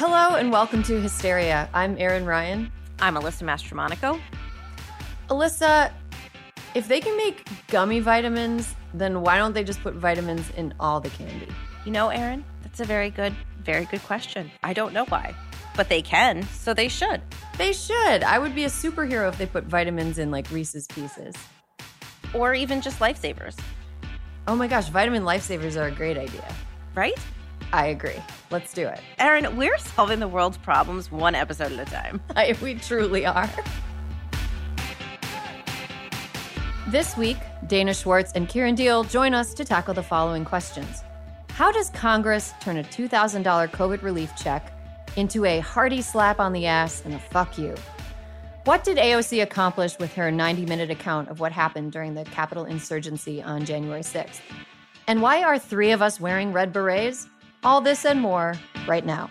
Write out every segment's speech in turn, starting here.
Hello and welcome to Hysteria. I'm Erin Ryan. I'm Alyssa Mastromonaco. Alyssa, if they can make gummy vitamins, then why don't they just put vitamins in all the candy? You know, Erin, that's a very good, very good question. I don't know why, but they can, so they should. They should. I would be a superhero if they put vitamins in like Reese's Pieces. Or even just lifesavers. Oh my gosh, vitamin lifesavers are a great idea. Right? I agree. Let's do it. Erin, we're solving the world's problems one episode at a time. I, we truly are. This week, Dana Schwartz and Kiran Deol join us to tackle the following questions How does Congress turn a $2,000 COVID relief check into a hearty slap on the ass and a fuck you? What did AOC accomplish with her 90 minute account of what happened during the Capitol insurgency on January 6th? And why are three of us wearing red berets? All this and more right now.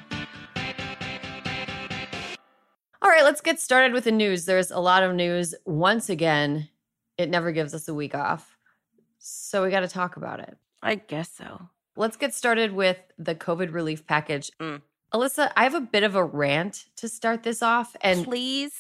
All right, let's get started with the news. There's a lot of news once again. It never gives us a week off. So we got to talk about it. I guess so. Let's get started with the COVID relief package. Mm. Alyssa, I have a bit of a rant to start this off. And please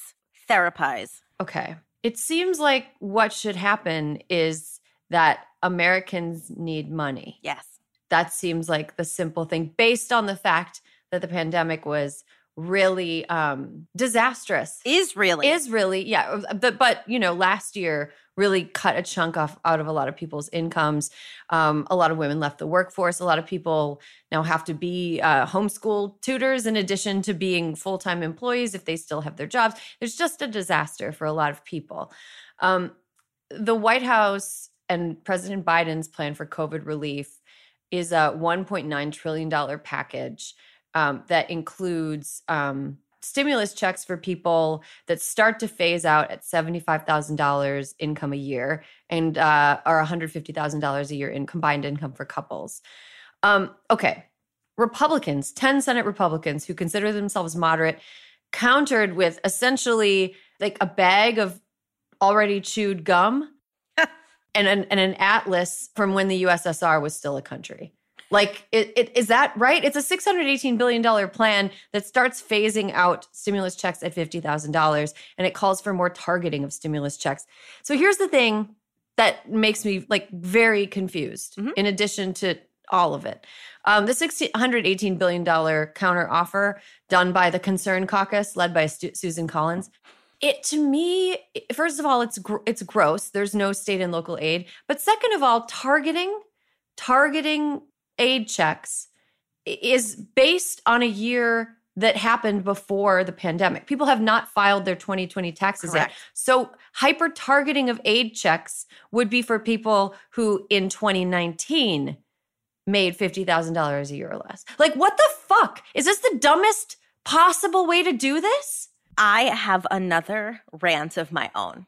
therapize. Okay. It seems like what should happen is that Americans need money. Yes. That seems like the simple thing based on the fact that the pandemic was really um disastrous. Is really. Is really yeah. But, but you know last year really cut a chunk off out of a lot of people's incomes. Um, a lot of women left the workforce. A lot of people now have to be uh, homeschool tutors in addition to being full-time employees if they still have their jobs. There's just a disaster for a lot of people. Um, the white house and president biden's plan for covid relief is a 1.9 trillion dollar package um, that includes um, stimulus checks for people that start to phase out at $75,000 income a year and uh, are $150,000 a year in combined income for couples. Um, okay. Republicans, 10 Senate Republicans who consider themselves moderate, countered with essentially like a bag of already chewed gum and, an, and an atlas from when the USSR was still a country. Like, it, it, is that right? It's a $618 billion plan that starts phasing out stimulus checks at $50,000 and it calls for more targeting of stimulus checks. So here's the thing that makes me like very confused, mm-hmm. in addition to all of it. Um, the $618 billion counter offer done by the Concern Caucus, led by Stu- Susan Collins, it to me first of all it's gr- it's gross there's no state and local aid but second of all targeting targeting aid checks is based on a year that happened before the pandemic. People have not filed their 2020 taxes Correct. yet. So, hyper targeting of aid checks would be for people who in 2019 made $50,000 a year or less. Like, what the fuck? Is this the dumbest possible way to do this? I have another rant of my own.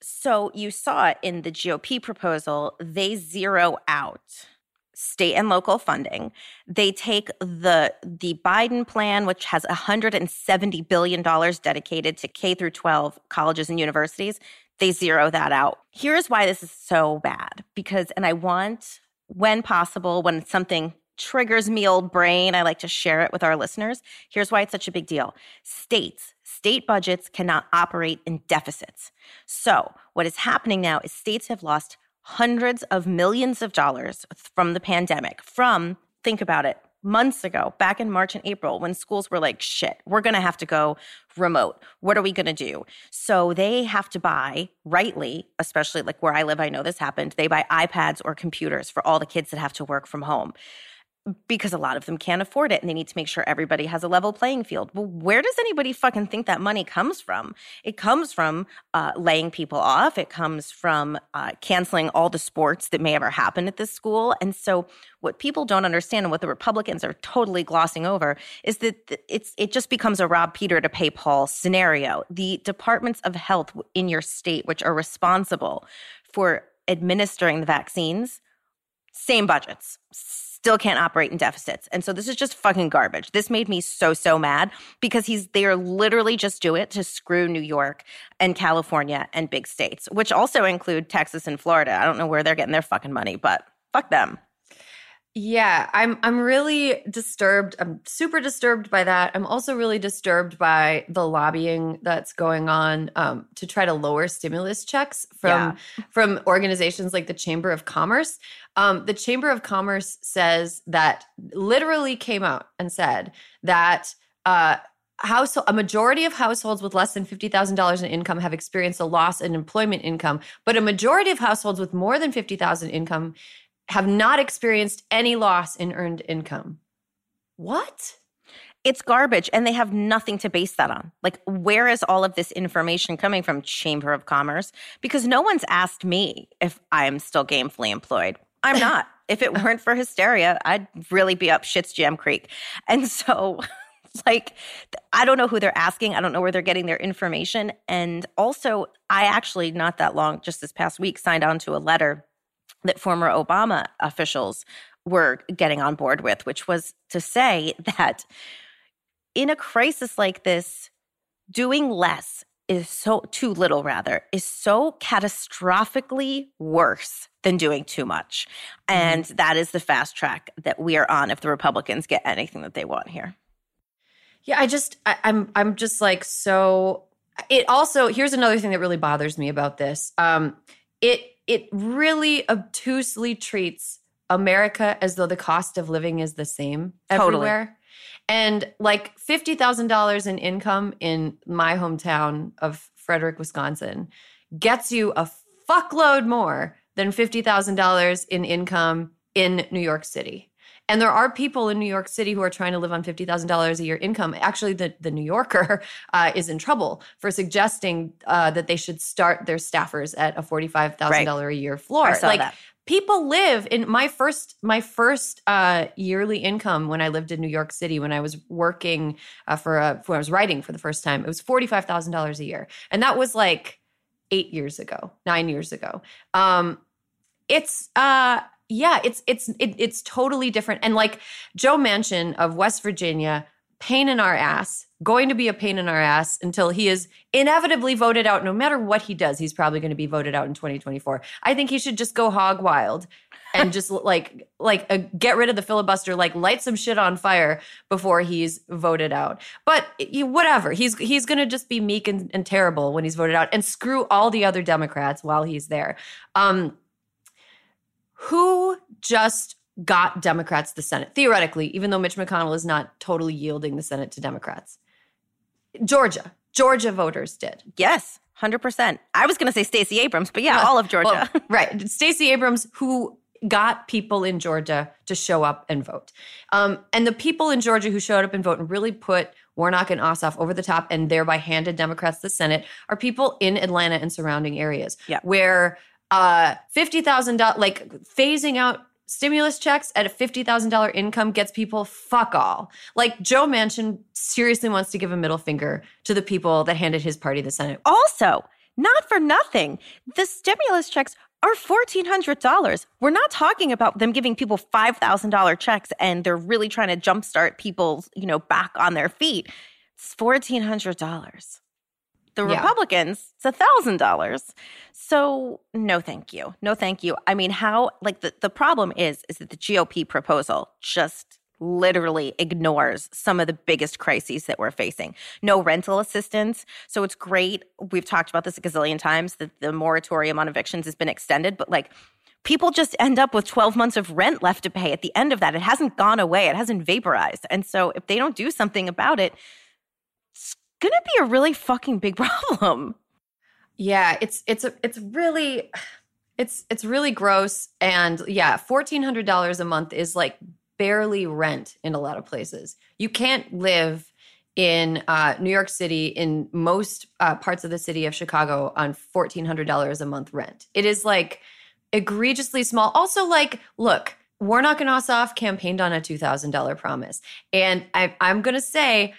So, you saw in the GOP proposal, they zero out state and local funding. They take the the Biden plan which has 170 billion dollars dedicated to K through 12 colleges and universities. They zero that out. Here's why this is so bad because and I want when possible when something triggers me old brain, I like to share it with our listeners. Here's why it's such a big deal. States, state budgets cannot operate in deficits. So, what is happening now is states have lost hundreds of millions of dollars from the pandemic, from, think about it, months ago, back in March and April, when schools were like, shit, we're going to have to go remote. What are we going to do? So they have to buy, rightly, especially like where I live, I know this happened, they buy iPads or computers for all the kids that have to work from home. Because a lot of them can't afford it and they need to make sure everybody has a level playing field. Well, where does anybody fucking think that money comes from? It comes from uh, laying people off. It comes from uh, canceling all the sports that may ever happen at this school. And so, what people don't understand and what the Republicans are totally glossing over is that it's it just becomes a rob Peter to pay Paul scenario. The departments of health in your state, which are responsible for administering the vaccines, same budgets still can't operate in deficits. And so this is just fucking garbage. This made me so, so mad because he's, they are literally just do it to screw New York and California and big states, which also include Texas and Florida. I don't know where they're getting their fucking money, but fuck them. Yeah, I'm I'm really disturbed. I'm super disturbed by that. I'm also really disturbed by the lobbying that's going on um, to try to lower stimulus checks from yeah. from organizations like the Chamber of Commerce. Um, the Chamber of Commerce says that literally came out and said that uh, house a majority of households with less than $50,000 in income have experienced a loss in employment income, but a majority of households with more than 50,000 income have not experienced any loss in earned income. What? It's garbage and they have nothing to base that on. Like, where is all of this information coming from, Chamber of Commerce? Because no one's asked me if I'm still gainfully employed. I'm not. if it weren't for hysteria, I'd really be up shit's jam creek. And so, like, I don't know who they're asking. I don't know where they're getting their information. And also, I actually, not that long, just this past week, signed on to a letter that former Obama officials were getting on board with, which was to say that in a crisis like this, doing less is so too little rather is so catastrophically worse than doing too much. Mm-hmm. and that is the fast track that we are on if the republicans get anything that they want here. Yeah i just I, i'm i'm just like so it also here's another thing that really bothers me about this. Um it it really obtusely treats America as though the cost of living is the same everywhere. Totally. And like $50,000 in income in my hometown of Frederic, Wisconsin gets you a fuckload more than $50,000 in income in New York City. And there are people in New York City who are trying to live on $50,000 a year income. Actually, the, the New Yorker uh, is in trouble for suggesting uh, that they should start their staffers at a $45,000 right. a year floor. like, that. People live in my first my first uh, yearly income when I lived in New York City when I was working uh, for a, when I was writing for the first time it was forty five thousand dollars a year and that was like eight years ago nine years ago um, it's uh yeah, it's it's it, it's totally different. And like Joe Manchin of West Virginia, pain in our ass, going to be a pain in our ass until he is inevitably voted out. No matter what he does, he's probably going to be voted out in 2024. I think he should just go hog wild and just like like uh, get rid of the filibuster like light some shit on fire before he's voted out but whatever he's he's gonna just be meek and, and, terrible when he's voted out and screw all the other democrats while he's there um who just got Democrats the Senate, theoretically, even though Mitch McConnell is not totally yielding the Senate to Democrats? Georgia. Georgia voters did. Yes, 100%. I was going to say Stacey Abrams, but yeah, all of Georgia. Well, right. Stacey Abrams, who got people in Georgia to show up and vote. Um, and the people in Georgia who showed up and vote and really put Warnock and Ossoff over the top and thereby handed Democrats the Senate are people in Atlanta and surrounding areas yeah. where uh, $50,000, like phasing out stimulus checks at a $50,000 income gets people fuck all. Like Joe Manchin seriously wants to give a middle finger to the people that handed his party the Senate. Also, not for nothing, the stimulus checks are $1,400. We're not talking about them giving people $5,000 checks and they're really trying to jumpstart people, you know, back on their feet. It's $1,400. The yeah. Republicans, it's a thousand dollars. So no, thank you. No, thank you. I mean, how like the, the problem is is that the GOP proposal just literally ignores some of the biggest crises that we're facing. No rental assistance. So it's great. We've talked about this a gazillion times that the moratorium on evictions has been extended, but like people just end up with 12 months of rent left to pay at the end of that. It hasn't gone away, it hasn't vaporized. And so if they don't do something about it, going to be a really fucking big problem. Yeah, it's it's it's really it's it's really gross and yeah, $1400 a month is like barely rent in a lot of places. You can't live in uh, New York City, in most uh, parts of the city of Chicago, on $1,400 a month rent. It is like egregiously small. Also, like, look, Warnock and Ossoff campaigned on a $2,000 promise. And I, I'm going to say,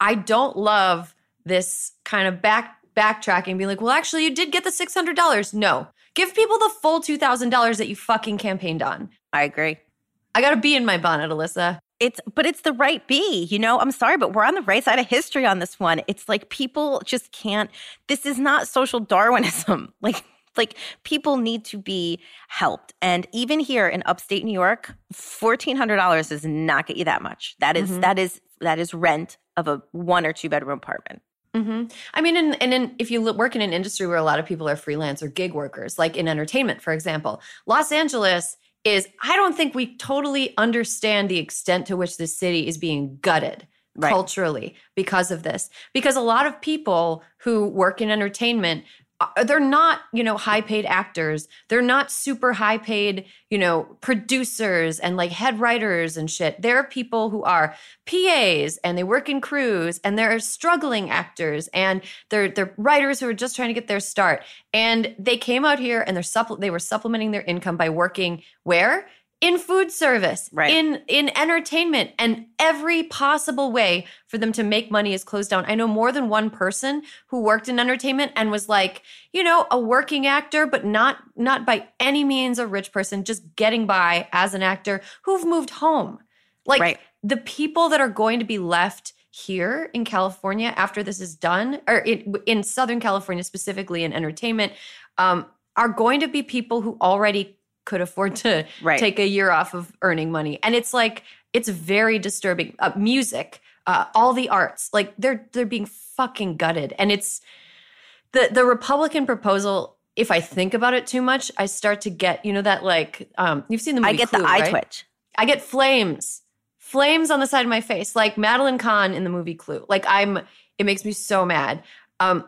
I don't love this kind of back backtracking, being like, well, actually, you did get the $600. No, give people the full $2,000 that you fucking campaigned on. I agree. I got a bee in my bonnet, Alyssa. It's but it's the right bee, you know. I'm sorry, but we're on the right side of history on this one. It's like people just can't. This is not social Darwinism. Like like people need to be helped. And even here in upstate New York, $1400 does not get you that much. That is, Mhm. that is that is rent of a one or two bedroom apartment. hmm I mean, and, and in, if you work in an industry where a lot of people are freelance or gig workers, like in entertainment, for example, Los Angeles is, I don't think we totally understand the extent to which this city is being gutted Right. culturally because of this. Because a lot of people who work in entertainment, Uh, they're not, you know, high paid actors. They're not super high paid, you know, producers and like head writers and shit. There are people who are PAs and they work in crews and they're struggling actors and they're they're writers who are just trying to get their start. And they came out here and they're supple- they were supplementing their income by working where? In food service, Right. in in entertainment, and every possible way for them to make money is closed down. I know more than one person who worked in entertainment and was like, you know, a working actor, but not not by any means a rich person, just getting by as an actor who've moved home. Like Right. the people that are going to be left here in California after this is done, or in, in Southern California specifically in entertainment, um, are going to be people who already could afford to Right. take a year off of earning money, and it's like it's very disturbing. Uh, music, uh, all the arts, like they're they're being fucking gutted, and it's the the Republican proposal. If I think about it too much, I start to get you know that like um, you've seen the movie. I get Clue, the eye right? twitch. I get flames, flames on the side of my face, like Madeline Kahn in the movie Clue. Like I'm, it makes me so mad. Um,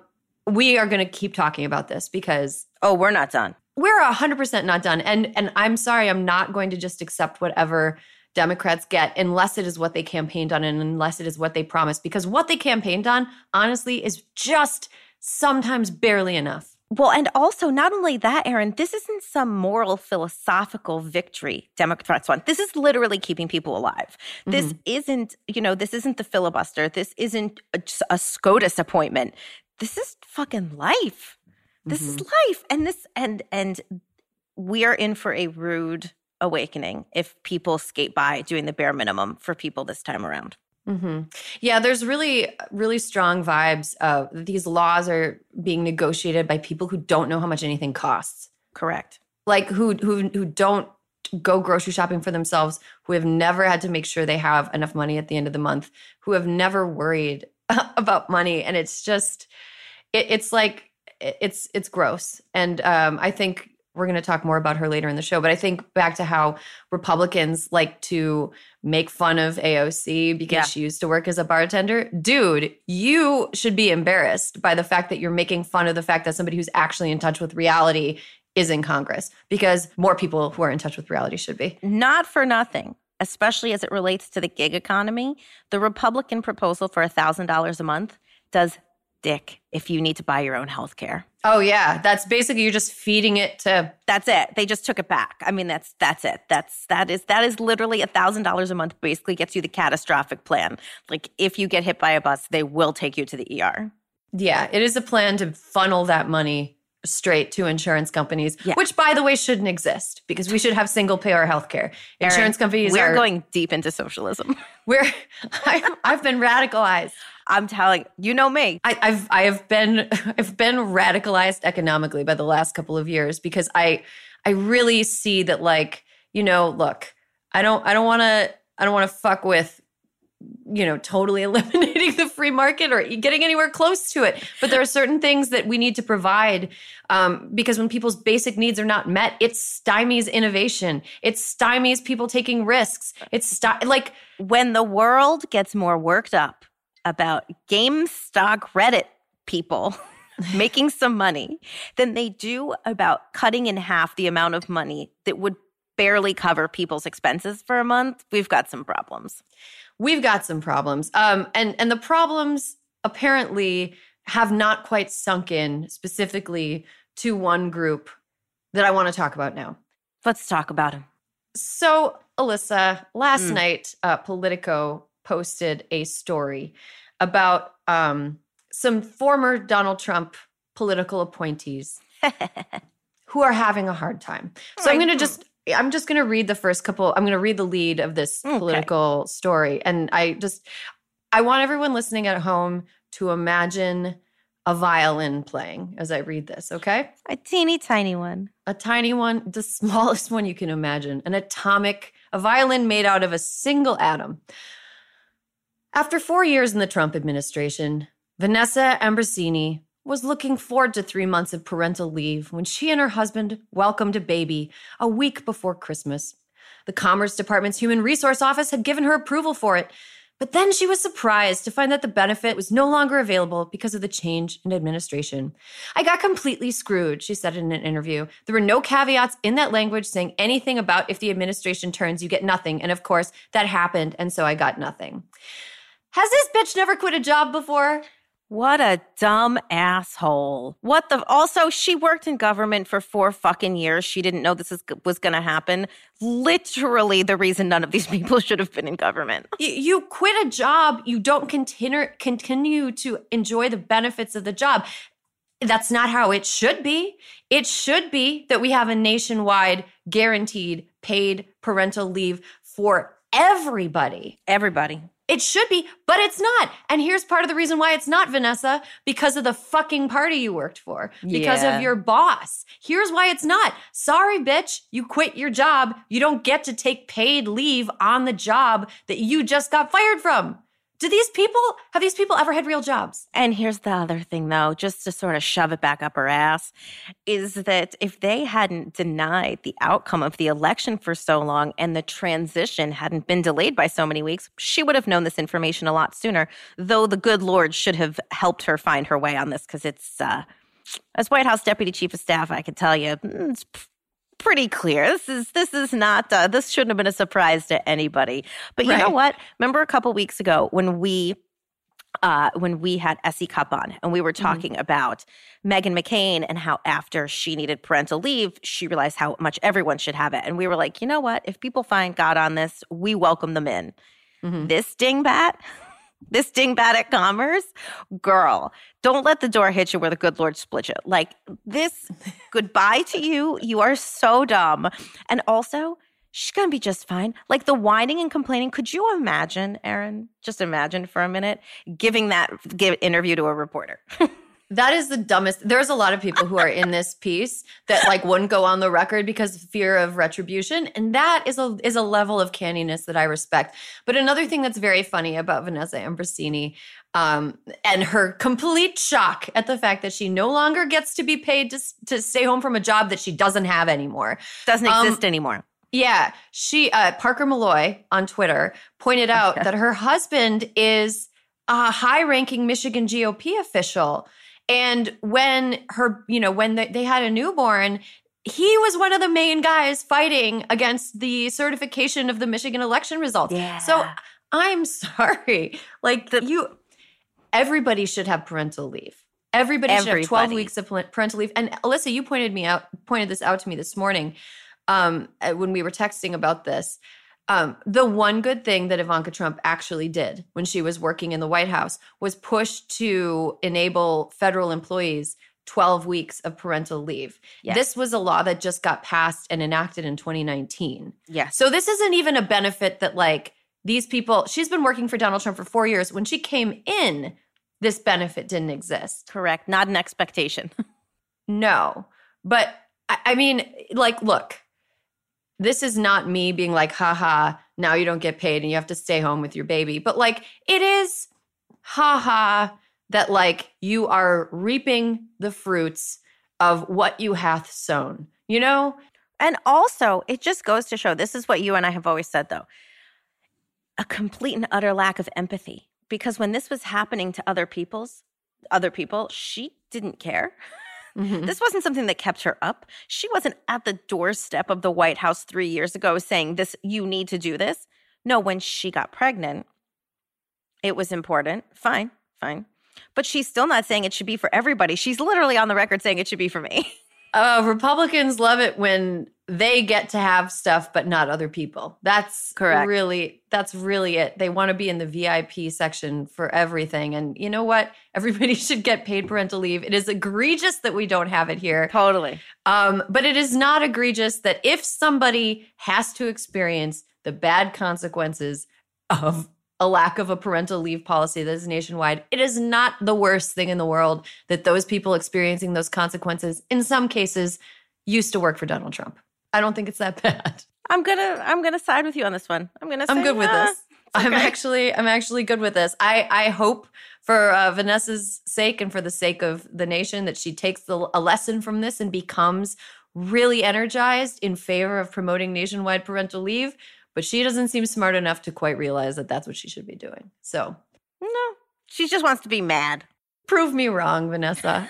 we are going to keep talking about this because Oh, we're not done. We're hundred percent not done. And and I'm sorry, I'm not going to just accept whatever Democrats get unless it is what they campaigned on and unless it is what they promised. Because what they campaigned on, honestly, is just sometimes barely enough. Well, and also not only that, Erin, this isn't some moral philosophical victory Democrats want. This is literally keeping people alive. This mm-hmm. isn't, you know, this isn't the filibuster. This isn't a, a SCOTUS appointment. This is fucking life. This is life. And this and and we are in for a rude awakening if people skate by doing the bare minimum for people this time around. hmm Yeah, there's really, really strong vibes. Uh, these laws are being negotiated by people who don't know how much anything costs, Correct. like who who who don't go grocery shopping for themselves, who have never had to make sure they have enough money at the end of the month, who have never worried about money, and it's just, it, it's like it's it's gross. And um, I think we're going to talk more about her later in the show. But I think back to how Republicans like to make fun of AOC because Yeah. she used to work as a bartender. Dude, you should be embarrassed by the fact that you're making fun of the fact that somebody who's actually in touch with reality is in Congress because more people who are in touch with reality should be. Not for nothing, especially as it relates to the gig economy. The Republican proposal for $1,000 a month does dick if you need to buy your own health care. Oh yeah, that's basically you're just feeding it to That's it. They just took it back. I mean, that's that's it. That's that is that is literally a thousand dollars a month. Basically, gets you the catastrophic plan. Like if you get hit by a bus, they will take you to the ER. Yeah, it is a plan to funnel that money straight to insurance companies, Yeah. which by the way shouldn't exist because we should have single payer healthcare. Erin, Insurance companies We're are going deep into socialism. we're I, I've been radicalized. I'm telling you, know me. I, I've I have been I've been radicalized economically by the last couple of years because I I really see that like you know look I don't I don't want to I don't want to fuck with you know totally eliminating the free market or getting anywhere close to it. But there are certain things that we need to provide um, because when people's basic needs are not met it stymies innovation. It stymies people taking risks. It's sty- like When the world gets more worked up about GameStop Reddit people making some money than they do about cutting in half the amount of money that would barely cover people's expenses for a month, we've got some problems. We've got some problems. Um, and and the problems apparently have not quite sunk in specifically to one group that I want to talk about now. Let's talk about him. So, Alyssa, last Mm. night, uh, Politico posted a story about um, some former Donald Trump Politico appointees who are having a hard time. So I'm going to just I'm just going to read the first couple I'm going to read the lead of this Okay. political story and I just I want everyone listening at home to imagine a violin playing as I read this, okay? a teeny tiny one. A tiny one, the smallest one you can imagine, an atomic, a violin made out of a single atom. After 4 years in the Trump administration, Vanessa Ambrosini was looking forward to three months of parental leave when she and her husband welcomed a baby a week before Christmas. The Commerce Department's Human Resource Office had given her approval for it, but then she was surprised to find that the benefit was no longer available because of the change in administration. I got completely screwed, she said in an interview. There were no caveats in that language saying anything about if the administration turns, you get nothing. And of course, that happened, and so I got nothing. Has this bitch never quit a job before? What a dumb asshole. What the also she worked in government for 4 fucking years. She didn't know this is, was going to happen. Literally the reason none of these people should have been in government. You, you quit a job, you don't continue continue to enjoy the benefits of the job. That's not how it should be. It should be that we have a nationwide guaranteed paid parental leave for everybody. Everybody. It should be, but it's not. And here's part of the reason why it's not, Vanessa, because of the fucking party you worked for, because Yeah. of your boss. Here's why it's not. Sorry, bitch, you quit your job. You don't get to take paid leave on the job that you just got fired from. Do these people, have these people ever had real jobs? And here's the other thing, though, just to sort of shove it back up her ass, is that if they hadn't denied the outcome of the election for so long and the transition hadn't been delayed by so many weeks, she would have known this information a lot sooner. Though the good Lord should have helped her find her way on this because it's, uh, as White House Deputy Chief of Staff, I can tell you, mm, it's pretty clear. This is this is not uh, this shouldn't have been a surprise to anybody. But you know what? Remember a couple weeks ago when we uh, when we had S.E. Cupp on and we were talking about Meghan McCain and how after she needed parental leave, she realized how much everyone should have it. And we were like, you know what? If people find God on this, we welcome them in. Mhm. This dingbat, this dingbat at Commerce, girl, don't let the door hit you where the good Lord split you. Like this, goodbye to you. You are so dumb. And also, she's gonna be just fine. Like the whining and complaining. Could you imagine, Erin? Just imagine for a minute giving that give interview to a reporter. That is the dumbest. There's a lot of people who are in this piece that like wouldn't go on the record because of fear of retribution, and that is a is a level of canniness that I respect. But another thing that's very funny about Vanessa Ambrosini, um, and her complete shock at the fact that she no longer gets to be paid to to stay home from a job that she doesn't have anymore. Doesn't Um, exist anymore. Yeah, she uh, Parker Molloy on Twitter pointed out that her husband is a high-ranking Michigan GOP official, and when her, you know, when they, had a newborn, he was one of the main guys fighting against the certification of the Michigan election results. Yeah. So I'm sorry, like the, you, everybody should have parental leave. Everybody, should have 12 weeks of parental leave. And Alyssa, you pointed me out, pointed this out to me this morning um, uh, when we were texting about this. Um, the one good thing that Ivanka Trump actually did when she was working in the White House was push to enable federal employees 12 weeks of parental leave. Yes. This was a law that just got passed and enacted in 2019. Yes. So this isn't even a benefit that like these people, she's been working for Donald Trump for four years. When she came in, this benefit didn't exist. Correct. Not an expectation. No. But I, I mean, like, look, this is not me being like, haha, now you don't get paid and you have to stay home with your baby. But like, it is haha that like you are reaping the fruits of what you hath sown, you know? And also, it just goes to show this is what you and I have always said, though a complete and utter lack of empathy. Because when this was happening to other people's, other people, she didn't care. Mhm. This wasn't something that kept her up. She wasn't at the doorstep of the White House three years ago saying, This, you need to do this. No, when she got pregnant, it was important. Fine, fine. But she's still not saying it should be for everybody. She's literally on the record saying it should be for me. Uh, Republicans love it when they get to have stuff, but not other people. That's Correct. Really, that's really it. They want to be in the VIP section for everything. And you know what? Everybody should get paid parental leave. It is egregious that we don't have it here. Totally. Um, but it is not egregious that if somebody has to experience the bad consequences of a lack of a parental leave policy that is nationwide, it is not the worst thing in the world that those people experiencing those consequences, in some cases, used to work for Donald Trump. I don't think it's that bad. I'm gonna I'm gonna side with you on this one. I'm gonna say I'm good with "Ah, this. it's I'm actually I'm actually good with this. I I hope for uh, Vanessa's sake and for the sake of the nation that she takes the, a lesson from this and becomes really energized in favor of promoting nationwide parental leave. But she doesn't seem smart enough to quite realize that that's what she should be doing. So No. She just wants to be mad. prove me wrong, Vanessa.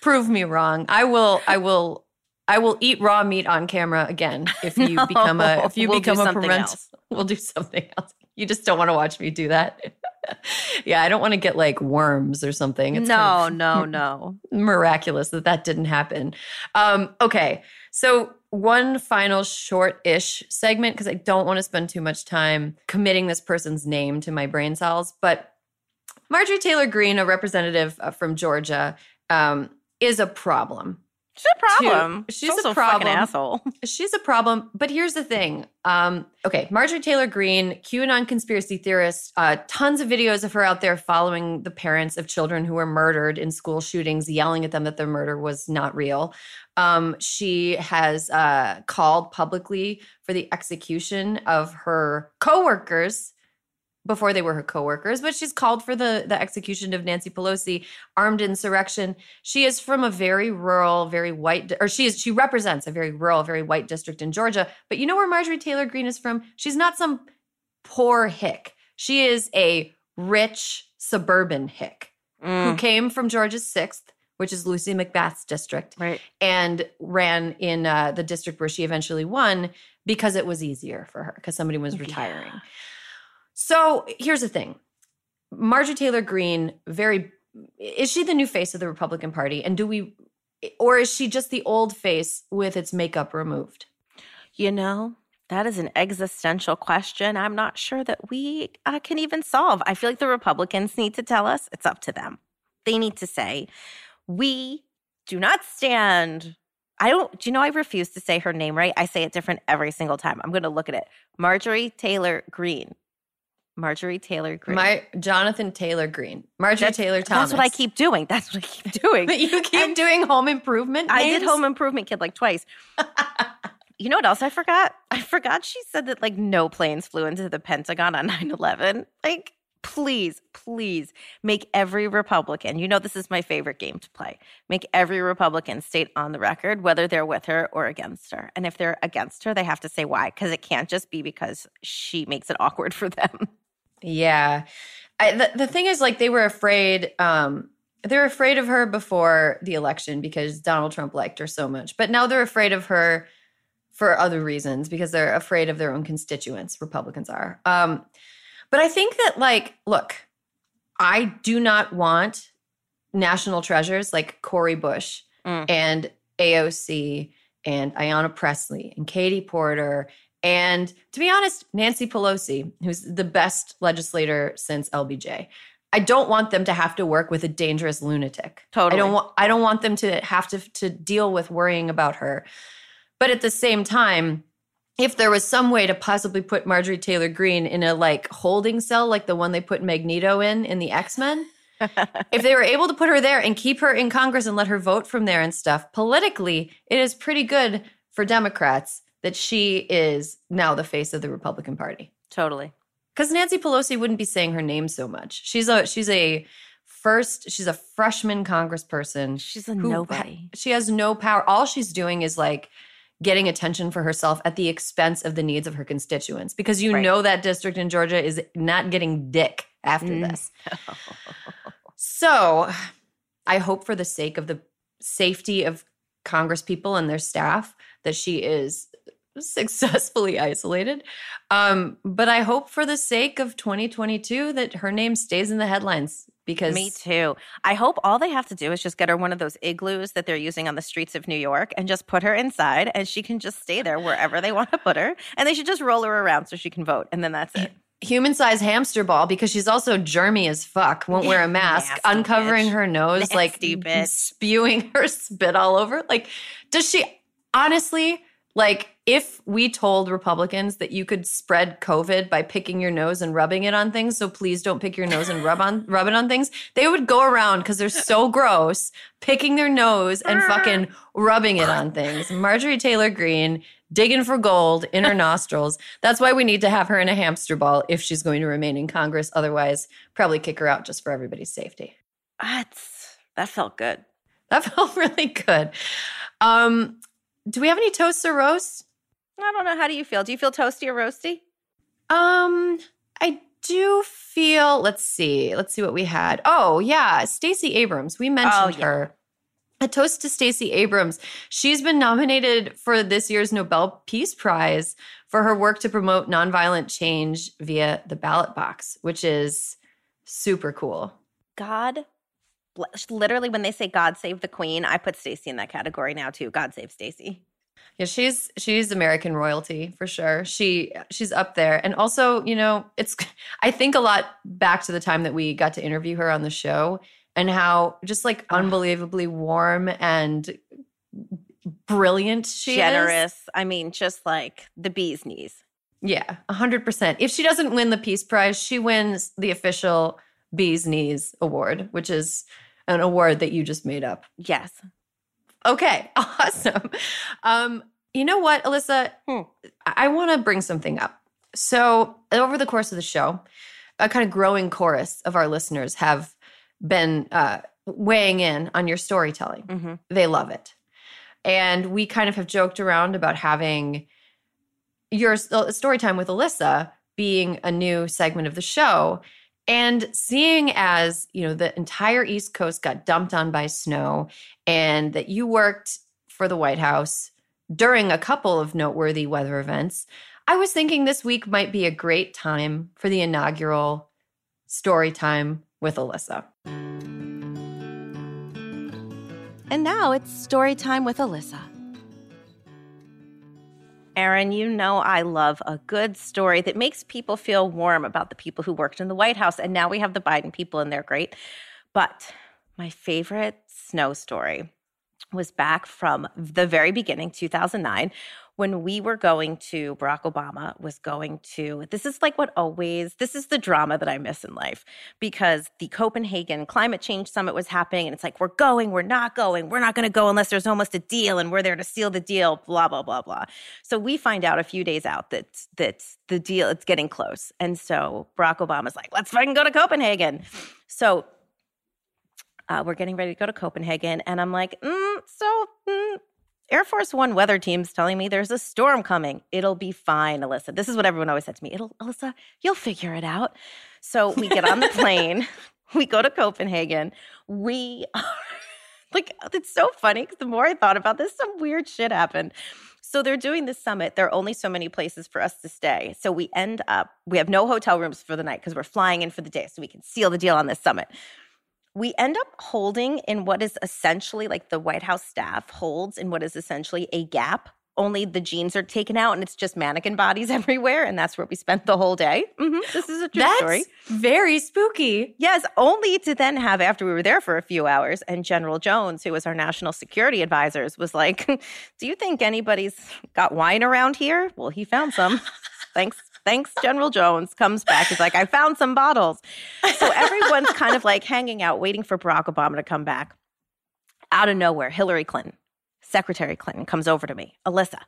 prove me wrong. I will. I will. I will eat raw meat on camera again if you No, become a if you we'll become a something parental. else. We'll do something else. You just don't want to watch me do that. yeah, I don't want to get like worms or something. It's no, kind of no, no. miraculous that that didn't happen. Um, okay, so one final short-ish segment because I don't want to spend too much time committing this person's name to my brain cells, but Marjorie Taylor Greene, a representative uh, from Georgia, um, is a problem. She's a problem. she's a problem. fucking asshole. She's a problem, but here's the thing. Um, okay, Marjorie Taylor Greene, QAnon conspiracy theorist, uh, tons of videos of her out there following the parents of children who were murdered in school shootings, yelling at them that their murder was not real. Um, she has uh, called publicly for the execution of her coworkers before they were her coworkers, but she's called for the the execution of Nancy Pelosi, armed insurrection. She is from a very rural, very white, or she is she represents a very rural, very white district in Georgia. But you know where Marjorie Taylor Greene is from? She's not some poor hick. She is a rich suburban hick who Mm, came from Georgia's sixth, which is Lucy McBath's district, right. and ran in uh, the district where she eventually won because it was easier for her because somebody was Yeah. So here's the thing Marjorie Taylor Greene, very, is she the new face of the Republican Party? And do we, or is she just the old face with its makeup removed? You know, that is an existential question. I'm not sure that we uh, can even solve. I feel like the Republicans need to tell us it's up to them. They need to say, we do not stand. I don't, do you know, I refuse to say her name right. I say it different every single time. I'm going to look at it. Marjorie Taylor Greene. Marjorie Taylor Greene. My Jonathan Taylor Green. Marjorie That's- Taylor Thomas. That's what I keep doing. That's what I keep doing. But you keep I'm- doing home improvement. I did? Home Improvement Kid like twice. you know what else I forgot? I forgot she said that like no planes flew into the Pentagon on 9 11. Like, please, please make every Republican, you know, this is my favorite game to play, make every Republican state on the record whether they're with her or against her. And if they're against her, they have to say why, because it can't just be because she makes it awkward for them. Yeah. I, the, the thing is, like, they were afraid. Um, they were afraid of her before the election because Donald Trump liked her so much. But now they're afraid of her for other reasons because they're afraid of their own constituents. Republicans are. Um, but I think that, like, look, I do not want national treasures like Cori Bush Mm. and AOC and Ayanna Pressley and Katie Porter and to be honest, Nancy Pelosi, who's the best legislator since LBJ. I don't want them to have to work with a dangerous lunatic. Totally. I don't want I don't want them to have to to deal with worrying about her. But at the same time, if there was some way to possibly put Marjorie Taylor Greene in a like holding cell like the one they put Magneto in in the X-Men, if they were able to put her there and keep her in Congress and let her vote from there and stuff, politically, it is pretty good for Democrats that she is now the face of the Republican Party. totally. Because Nancy Pelosi wouldn't be saying her name so much. She's a she's a first she's a freshman congressperson. She's a who nobody. she has no power. All she's doing is like getting attention for herself at the expense of the needs of her constituents. Because you Right. know that district in Georgia is not getting dick after Mm. this. So I hope for the sake of the safety of Congress people and their staff that she is successfully isolated. Um, but I hope for the sake of 2022 that her name stays in the headlines because Me too. I hope all they have to do is just get her one of those igloos that they're using on the streets of New York and just put her inside and she can just stay there wherever they want to put her. And they should just roll her around so she can vote. And then that's it. human sized hamster ball because she's also germy as fuck, won't wear a mask, Nasty uncovering bitch. her nose, Nasty like bitch. spewing her spit all over. Like, does she honestly, like, if we told Republicans that you could spread COVID by picking your nose and rubbing it on things, so please don't pick your nose and rub on rub it on things, they would go around because they're so gross, picking their nose and fucking rubbing it on things. Marjorie Taylor Greene digging for gold in her nostrils. That's why we need to have her in a hamster ball if she's going to remain in Congress. Otherwise, probably kick her out just for everybody's safety. That's, that felt good. That felt really good. Um, do we have any toasts or roasts? I don't know. How do you feel? Do you feel toasty or roasty? Um, I do feel. Let's see. Let's see what we had. Oh yeah, Stacey Abrams. We mentioned yeah. her. A toast to Stacey Abrams. She's been nominated for this year's Nobel Peace Prize for her work to promote nonviolent change via the ballot box, which is super cool. God, literally, when they say God save the Queen, I put Stacy in that category now too. God save Stacy. Yeah, she's she's American royalty for sure. She she's up there. And also, you know, it's I think a lot back to the time that we got to interview her on the show and how just like unbelievably warm and brilliant she is. Generous. I mean, just like the bee's knees. Yeah, 100%. If she doesn't win the Peace Prize, she wins the official Bee's Knees Award, which is an award that you just made up. Yes. Okay, awesome. Um, you know what, Alyssa? Hmm. I want to bring something up. So, over the course of the show, a kind of growing chorus of our listeners have been uh, weighing in on your storytelling. hmm They love it. And we kind of have joked around about having your uh, story time with Alyssa being a new segment of the show. And seeing as, you know, the entire East Coast got dumped on by snow and that you worked for the White House during a couple of noteworthy weather events, I was thinking this week might be a great time for the inaugural story time with Alyssa. And now it's story time with Alyssa. Erin, you know I love a good story that makes people feel warm about the people who worked in the White House. And now we have the Biden people, and they're great. But my favorite snow story was back from the very beginning, 2009, when we were going to, Barack Obama was going to, this is like what always, this is the drama that I miss in life because the Copenhagen Climate Change Summit was happening. And it's like, we're going, we're not going, we're not going to go unless there's almost a deal and we're there to seal the deal, blah, blah, blah, blah. So we find out a few days out that, that the deal, it's getting close. And so Barack Obama's like, let's fucking go to Copenhagen. So uh, we're getting ready to go to Copenhagen. And I'm like, mm, so mm, Air Force One weather team's telling me there's a storm coming. It'll be fine, Alyssa. This is what everyone always said to me. It'll, Alyssa, you'll figure it out. So we get on the plane. we go to Copenhagen. We are like, it's so funny because the more I thought about this, some weird shit happened. So they're doing this summit. There are only so many places for us to stay. So we end up, we have no hotel rooms for the night because we're flying in for the day so we can seal the deal on this summit we end up holding in what is essentially like the White House staff holds in what is essentially a gap. Only the jeans are taken out and it's just mannequin bodies everywhere. And that's where we spent the whole day. Mhm, This is a true That's story. very spooky. Yes, only to then have, after we were there for a few hours, and General Jones, who was our national security advisors, was like, Do you think anybody's got wine around here? Well, he found some. Thanks. Thanks, General Jones comes back. He's like, I found some bottles. So everyone's kind of like hanging out, waiting for Barack Obama to come back. Out of nowhere, Hillary Clinton, Secretary Clinton, comes over to me. Alyssa,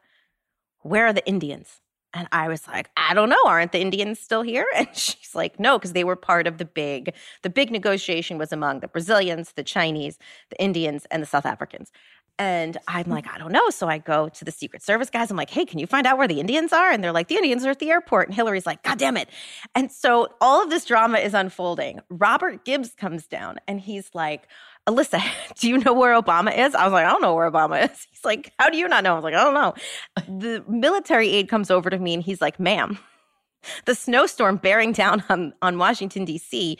where are the Indians? And I was like, I don't know. Aren't the Indians still here? And she's like, no, because they were part of the big, the big negotiation was among the Brazilians, the Chinese, the Indians, and the South Africans. And I'm mm. like, I don't know. So I go to the Secret Service guys. I'm like, hey, can you find out where the Indians are? And they're like, the Indians are at the airport. And Hillary's like, God damn it. And so all of this drama is unfolding. Robert Gibbs comes down and he's like, Alyssa, do you know where Obama is? I was like, I don't know where Obama is. He's like, How do you not know? I was like, I don't know. The military aide comes over to me and he's like, Ma'am, the snowstorm bearing down on, on Washington, D.C.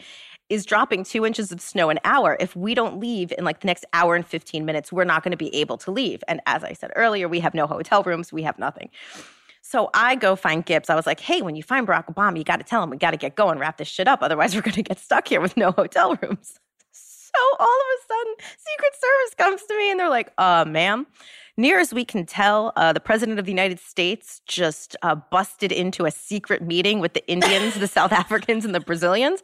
is dropping two inches of snow an hour. If we don't leave in like the next hour and 15 minutes, we're not going to be able to leave. And as I said earlier, we have no hotel rooms, we have nothing. So I go find Gibbs. I was like, hey, when you find Barack Obama, you got to tell him we got to get going, wrap this shit up. Otherwise, we're going to get stuck here with no hotel rooms. So all of a sudden, Secret Service comes to me and they're like, uh, ma'am, near as we can tell, uh, the president of the United States just uh, busted into a secret meeting with the Indians, the South Africans, and the Brazilians.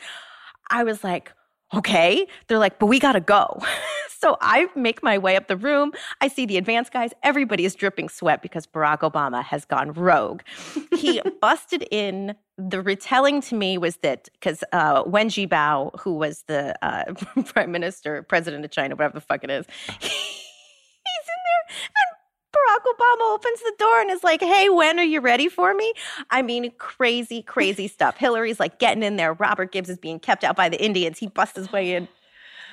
I was like, okay. They're like, but we got to go. so I make my way up the room. I see the advanced guys. Everybody is dripping sweat because Barack Obama has gone rogue. He busted in. The retelling to me was that because uh, Wen Jiabao, who was the uh, prime minister, president of China, whatever the fuck it is, he's in there Barack Obama opens the door and is like, hey, when are you ready for me? I mean, crazy, crazy stuff. Hillary's like getting in there. Robert Gibbs is being kept out by the Indians. He busts his way in.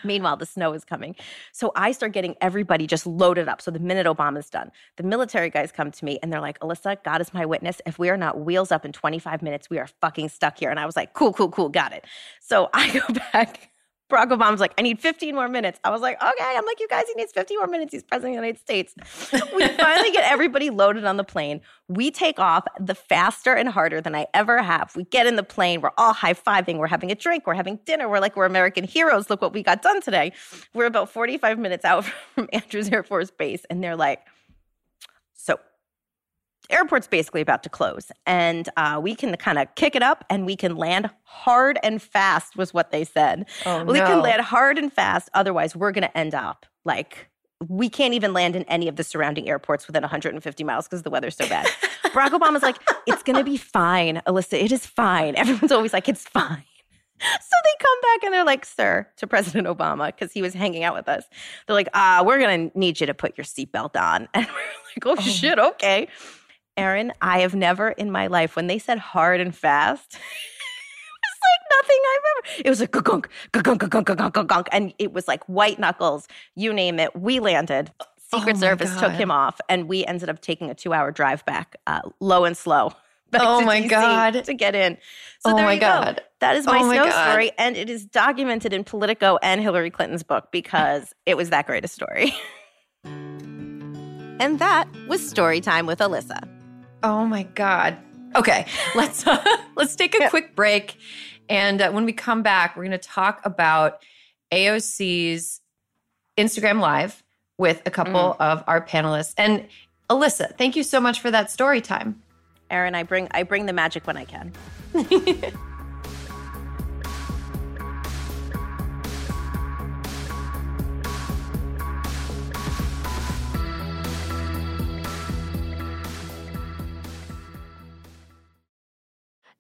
Meanwhile, the snow is coming. So I start getting everybody just loaded up. So the minute Obama's done, the military guys come to me and they're like, Alyssa, God is my witness. If we are not wheels up in 25 minutes, we are fucking stuck here. And I was like, cool, cool, cool, got it. So I go back Barack Obama's like, I need 15 more minutes. I was like, okay. I'm like, you guys, he needs 15 more minutes. He's president of the United States. we finally get everybody loaded on the plane. We take off the faster and harder than I ever have. We get in the plane. We're all high fiving. We're having a drink. We're having dinner. We're like, we're American heroes. Look what we got done today. We're about 45 minutes out from Andrews Air Force Base. And they're like, so airport's basically about to close and uh, we can kind of kick it up and we can land hard and fast was what they said Oh, we no. can land hard and fast otherwise we're going to end up like we can't even land in any of the surrounding airports within 150 miles because the weather's so bad barack obama's like it's going to be fine alyssa it is fine everyone's always like it's fine so they come back and they're like, sir, to President Obama, because he was hanging out with us. They're like, uh, we're going to need you to put your seatbelt on. And we're like, oh, shit, okay. Erin, I have never in my life, when they said hard and fast, it was like nothing I've ever. It was like gunk, gunk, gunk, gunk, gunk, gunk, and it was like white knuckles. You name it. We landed. Secret Oh Service took him off, and we ended up taking a two-hour drive back, uh, low and slow. Oh my DC God. To get in. So Oh there my you go. That is my Oh my snow God. story, and it is documented in Politico and Hillary Clinton's book because it was that great a story. and that was story time with Alyssa. Oh my god. Okay, let's uh, let's take a quick break, and uh, when we come back, we're going to talk about AOC's Instagram Live with a couple of our panelists. And Alyssa, thank you so much for that story time. Erin, I bring I bring the magic when I can.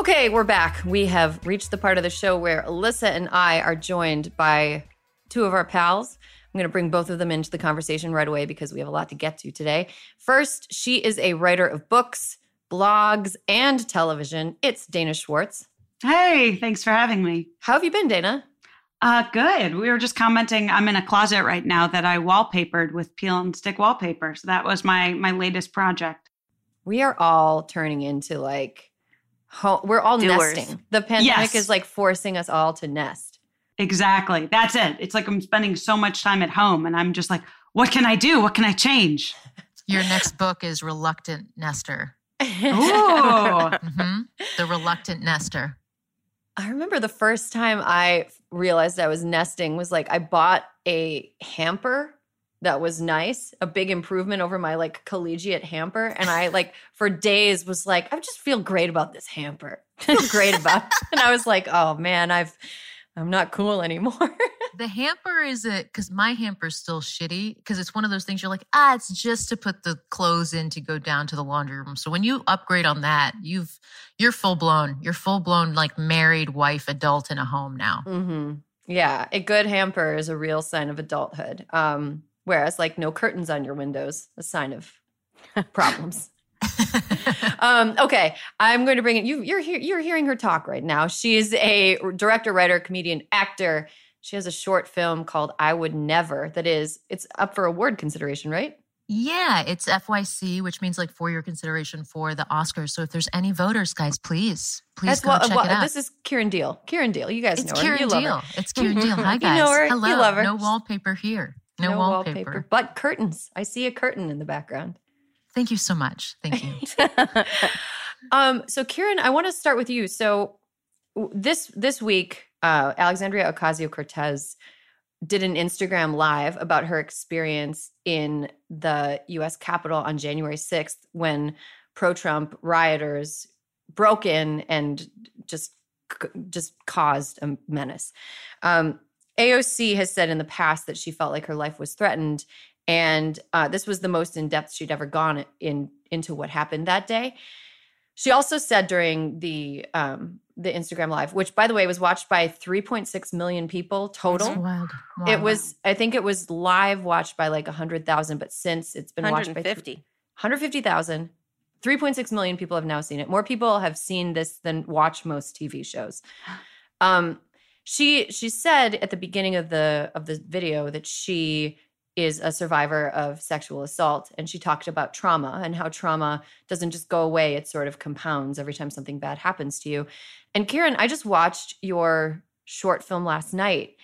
Okay, we're back. We have reached the part of the show where Alyssa and I are joined by two of our pals. I'm going to bring both of them into the conversation right away because we have a lot to get to today. First, she is a writer of books, blogs, and television. It's Dana Schwartz. Hey, thanks for having me. How have you been, Dana? Uh, good. We were just commenting. I'm in a closet right now that I wallpapered with peel and stick wallpaper. So that was my my latest project. We are all turning into like home. We're all Doers. nesting. The pandemic yes. is like forcing us all to nest. Exactly. That's it. It's like I'm spending so much time at home and I'm just like, what can I do? What can I change? Your next book is Reluctant Nester. Ooh. mm-hmm. The Reluctant Nester. I remember the first time I realized I was nesting was like I bought a hamper that was nice, a big improvement over my like collegiate hamper. And I like for days was like, I just feel great about this hamper. great about. and I was like, oh man, I've I'm not cool anymore. the hamper is it because my hamper's still shitty because it's one of those things you're like, ah, it's just to put the clothes in to go down to the laundry room. So when you upgrade on that, you've you're full blown. You're full blown like married wife adult in a home now. Mm-hmm. Yeah, a good hamper is a real sign of adulthood. Um, Whereas, like, no curtains on your windows, a sign of problems. um, okay, I'm going to bring it. You, you're here. You're hearing her talk right now. She's a director, writer, comedian, actor. She has a short film called "I Would Never." That is, it's up for award consideration, right? Yeah, it's FYC, which means like for your consideration for the Oscars. So if there's any voters, guys, please, please That's go well, check well, it out. This is Kiran Deol. Kiran Deol, you guys it's know her. You Deol. love her. It's Kiran Deol. Hi guys. You know her. Hello. You love her. No wallpaper here. No, no wallpaper. wallpaper. But curtains. I see a curtain in the background. Thank you so much. Thank you. um, so Kiran, I want to start with you. So this this week, uh, Alexandria Ocasio Cortez did an Instagram live about her experience in the US Capitol on January 6th when pro-Trump rioters broke in and just just caused a menace. Um, AOC has said in the past that she felt like her life was threatened, and uh, this was the most in depth she'd ever gone in into what happened that day. She also said during the um, the Instagram live, which by the way was watched by 3.6 million people total. Wow. It was, I think it was live watched by like 100,000, but since it's been watched by 150. 150,000, 3.6 million people have now seen it. More people have seen this than watch most TV shows. Um, she she said at the beginning of the of the video that she is a survivor of sexual assault and she talked about trauma and how trauma doesn't just go away it sort of compounds every time something bad happens to you. And kiran i just watched your short film last night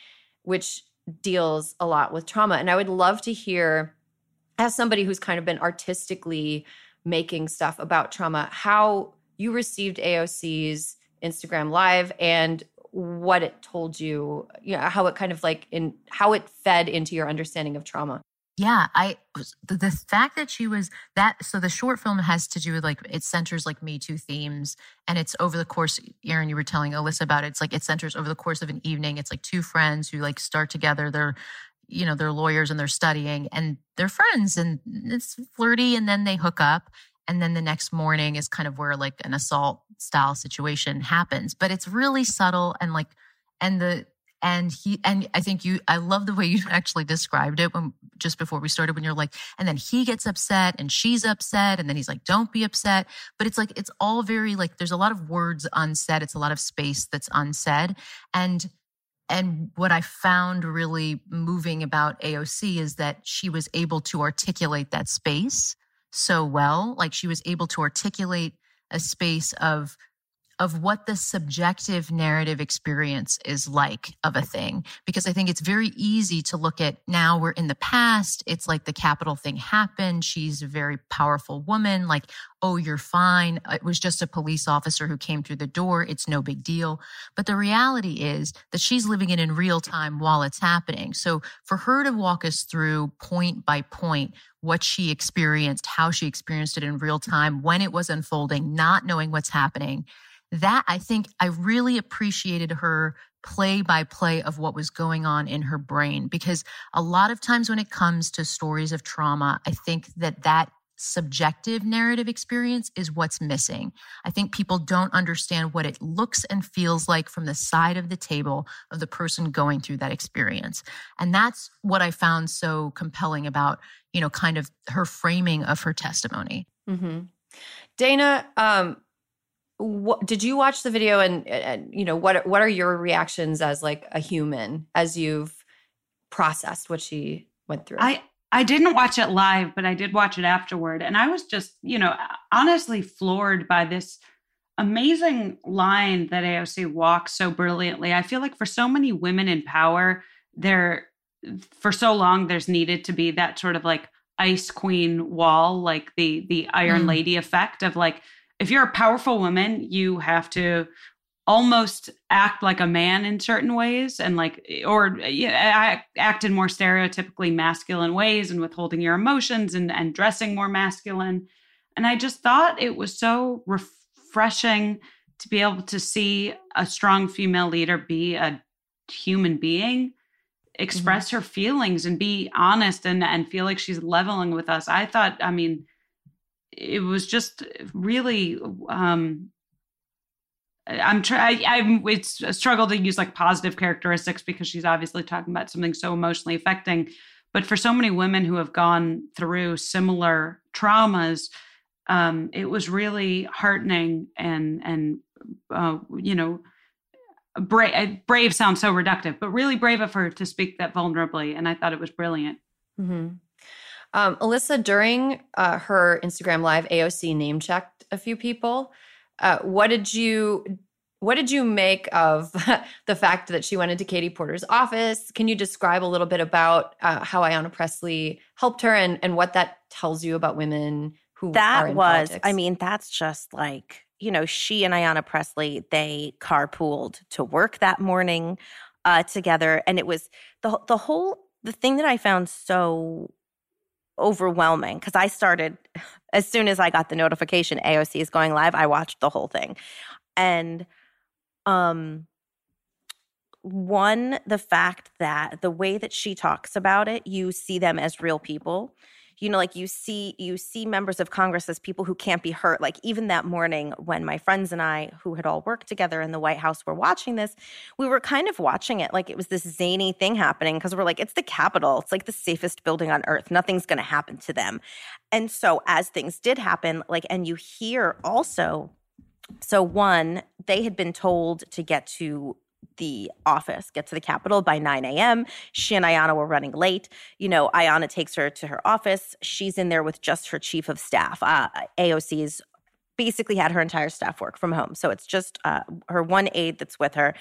which deals a lot with trauma and i would love to hear as somebody who's kind of been artistically making stuff about trauma how you received aoc's instagram live and what it told you, you know, how it kind of like in how it fed into your understanding of trauma. Yeah, I the, the fact that she was that so the short film has to do with like it centers like Me Too themes and it's over the course Erin you were telling Alyssa about it. It's like it centers over the course of an evening. It's like two friends who like start together. They're you know they're lawyers and they're studying and they're friends and it's flirty and then they hook up and then the next morning is kind of where like an assault style situation happens. But it's really subtle and like and the and he and i think you i love the way you actually described it when just before we started when you're like and then he gets upset and she's upset and then he's like don't be upset. But it's like it's all very like there's a lot of words unsaid. It's a lot of space that's unsaid. And and what I found really moving about AOC is that she was able to articulate that space so well. Like she was able to articulate a space of of what the subjective narrative experience is like of a thing. Because I think it's very easy to look at now we're in the past. It's like the Capitol thing happened. She's a very powerful woman. Like, oh, you're fine. It was just a police officer who came through the door. It's no big deal. But the reality is that she's living it in real time while it's happening. So for her to walk us through point by point what she experienced, how she experienced it in real time, when it was unfolding, not knowing what's happening that I think I really appreciated her play by play of what was going on in her brain because a lot of times when it comes to stories of trauma, I think that that subjective narrative experience is what's missing. I think people don't understand what it looks and feels like from the side of the table of the person going through that experience. And that's what I found so compelling about, you know, kind of her framing of her testimony. Mm-hmm. Dana, um, what did you watch the video and, and you know what what are your reactions as like a human as you've processed what she went through i i didn't watch it live but i did watch it afterward and i was just you know honestly floored by this amazing line that aoc walks so brilliantly i feel like for so many women in power there for so long there's needed to be that sort of like ice queen wall like the the iron mm. lady effect of like if you're a powerful woman, you have to almost act like a man in certain ways and like or yeah, act in more stereotypically masculine ways and withholding your emotions and and dressing more masculine and i just thought it was so refreshing to be able to see a strong female leader be a human being express mm-hmm. her feelings and be honest and and feel like she's leveling with us i thought i mean it was just really um I'm trying. I'm. It's a struggle to use like positive characteristics because she's obviously talking about something so emotionally affecting. But for so many women who have gone through similar traumas, um, it was really heartening and and uh, you know, brave. Brave sounds so reductive, but really brave of her to speak that vulnerably, and I thought it was brilliant. Mm-hmm. Um, Alyssa, during uh, her Instagram live, AOC name checked a few people. Uh, what did you what did you make of the fact that she went into Katie Porter's office? Can you describe a little bit about uh, how Ayanna Pressley helped her and, and what that tells you about women who that was? Politics? I mean, that's just like you know, she and Ayanna Pressley, they carpooled to work that morning uh, together, and it was the the whole the thing that I found so overwhelming because I started as soon as I got the notification AOC is going live, I watched the whole thing. And um one the fact that the way that she talks about it, you see them as real people you know like you see you see members of congress as people who can't be hurt. Like even that morning when my friends and i who had all worked together in the white house were watching this we were kind of watching it like it was this zany thing happening because we're like it's the capitol. It's like the safest building on earth. Nothing's going to happen to them. And so as things did happen like and you hear also so one they had been told to get to the office, get to the Capitol by 9 a.m. She and Ayanna were running late. You know, Ayanna takes her to her office. She's in there with just her chief of staff. Uh, AOC's basically had her entire staff work from home. So it's just uh, her one aide that's with her.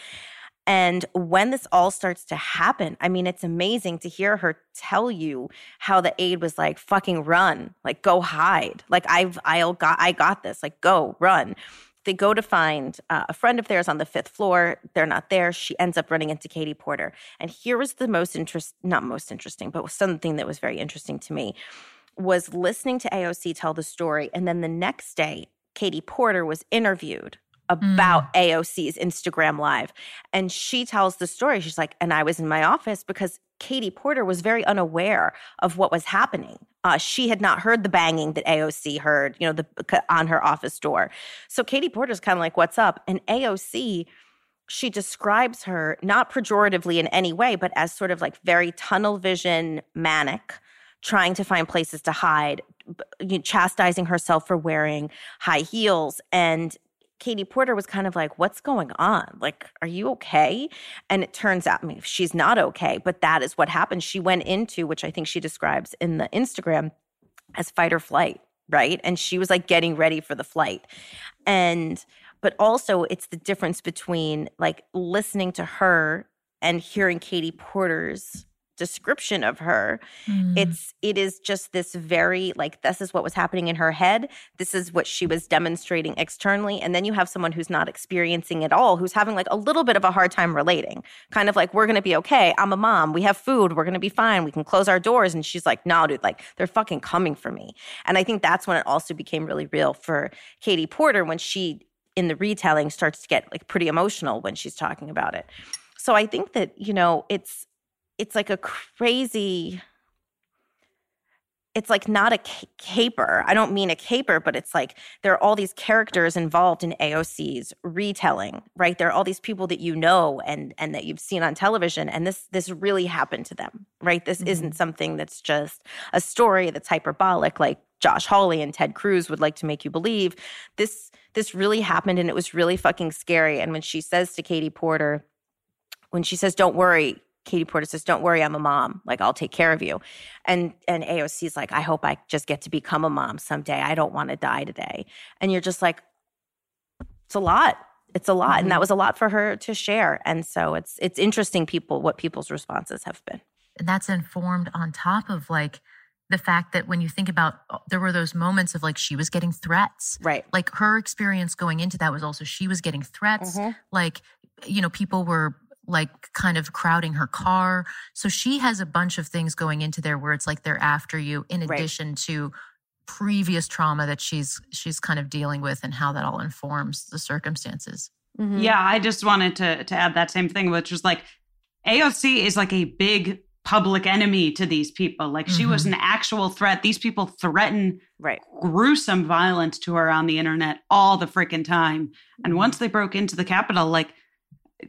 And when this all starts to happen, I mean, it's amazing to hear her tell you how the aide was like, fucking run, like go hide. Like I've, I'll got, I got this, like go run. They go to find uh, a friend of theirs on the fifth floor. They're not there. She ends up running into Katie Porter. And here was the most interest, not most interesting, but something that was very interesting to me was listening to AOC tell the story. And then the next day, Katie Porter was interviewed about mm. AOC's Instagram live. And she tells the story. She's like, and I was in my office because Katie Porter was very unaware of what was happening. Uh, she had not heard the banging that AOC heard, you know, the on her office door. So Katie Porter's kind of like, "What's up?" And AOC, she describes her not pejoratively in any way, but as sort of like very tunnel vision, manic, trying to find places to hide, chastising herself for wearing high heels, and Katie Porter was kind of like, What's going on? Like, are you okay? And it turns out, I mean, she's not okay, but that is what happened. She went into, which I think she describes in the Instagram as fight or flight, right? And she was like getting ready for the flight. And, but also it's the difference between like listening to her and hearing Katie Porter's description of her. Mm. it's it is just this very like this is what was happening in her head. This is what she was demonstrating externally. And then you have someone who's not experiencing it all who's having like a little bit of a hard time relating. Kind of like we're gonna be okay. I'm a mom. We have food. We're gonna be fine. We can close our doors. And she's like no dude like they're fucking coming for me. And i think that's when it also became really real for katie porter when she in the retelling starts to get like pretty emotional when she's talking about it. So i think that you know it's it's like a crazy it's like not a caper. I don't mean a caper, but it's like there are all these characters involved in AOC's retelling, right? There are all these people that you know and and that you've seen on television, and this this really happened to them, right? This mm-hmm. isn't something that's just a story that's hyperbolic, like Josh Hawley and Ted Cruz would like to make you believe. This this really happened, and it was really fucking scary. And when she says to Katie Porter, when she says, "Don't worry, Katie Porter says, "Don't worry, I'm a mom. Like I'll take care of you." And and AOC's like, "I hope I just get to become a mom someday. I don't want to die today." And you're just like, "It's a lot. It's a lot." Mm-hmm. And that mm-hmm. was a lot for her to share. And so it's it's interesting people what people's responses have been. And that's informed on top of like the fact that when you think about uh, there were those moments of like she was getting threats right like her experience going into that was also she was getting threats mm-hmm. like you know people were like kind of crowding her car. So she has a bunch of things going into there where it's like they're after you in addition right. to previous trauma that she's she's kind of dealing with and how that all informs the circumstances. Mm-hmm. Yeah, I just wanted to to add that same thing which was like AOC is like a big public enemy to these people. Like she mm-hmm. was an actual threat. These people threaten right. gruesome violence to her on the internet all the freaking time. And mm-hmm. once they broke into the Capitol, like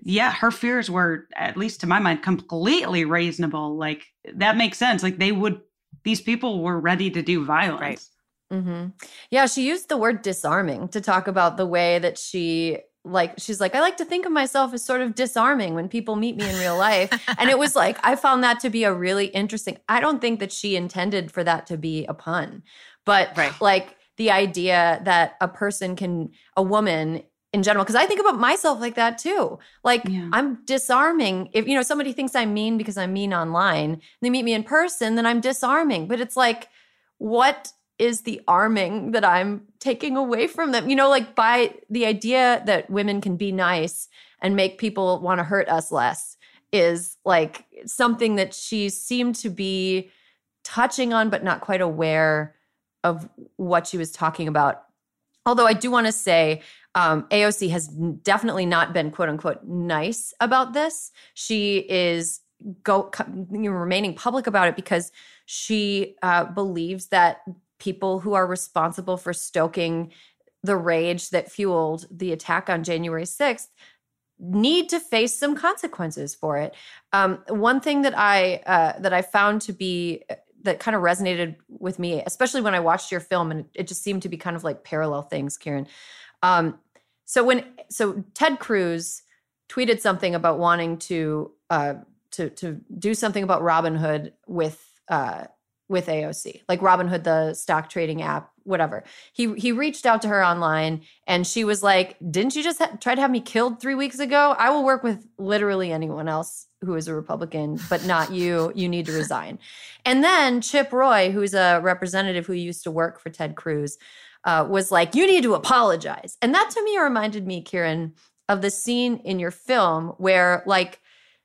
yeah, her fears were, at least to my mind, completely reasonable. Like that makes sense. Like they would, these people were ready to do violence. Right. Mm-hmm. Yeah, she used the word disarming to talk about the way that she like she's like i like to think of myself as sort of disarming when people meet me in real life and it was like i found that to be a really interesting i don't think that she intended for that to be a pun but right. like the idea that a person can a woman in general because I think about myself like that too. Like yeah. I'm disarming. If you know somebody thinks I'm mean because I'm mean online, they meet me in person, then I'm disarming. But it's like, what is the arming that I'm taking away from them? You know, like by the idea that women can be nice and make people want to hurt us less is like something that she seemed to be touching on, but not quite aware of what she was talking about. Although I do want to say, um, AOC has definitely not been quote unquote nice about this. She is go remaining public about it because she uh, believes that people who are responsible for stoking the rage that fueled the attack on January 6th need to face some consequences for it. Um, one thing that I uh, that I found to be uh, that kind of resonated with me, especially when I watched your film, and it just seemed to be kind of like parallel things, Kiran. Um, so when so Ted Cruz tweeted something about wanting to uh, to to do something about Robinhood with uh, with AOC, like Robinhood, the stock trading app, whatever. He he reached out to her online, and she was like, "Didn't you just ha- try to have me killed three weeks ago? I will work with literally anyone else who is a Republican, but not you. You need to resign." And then Chip Roy, who's a representative who used to work for Ted Cruz, uh, was like, you need to apologize. And that to me reminded me, Kiran, of the scene in your film where, like,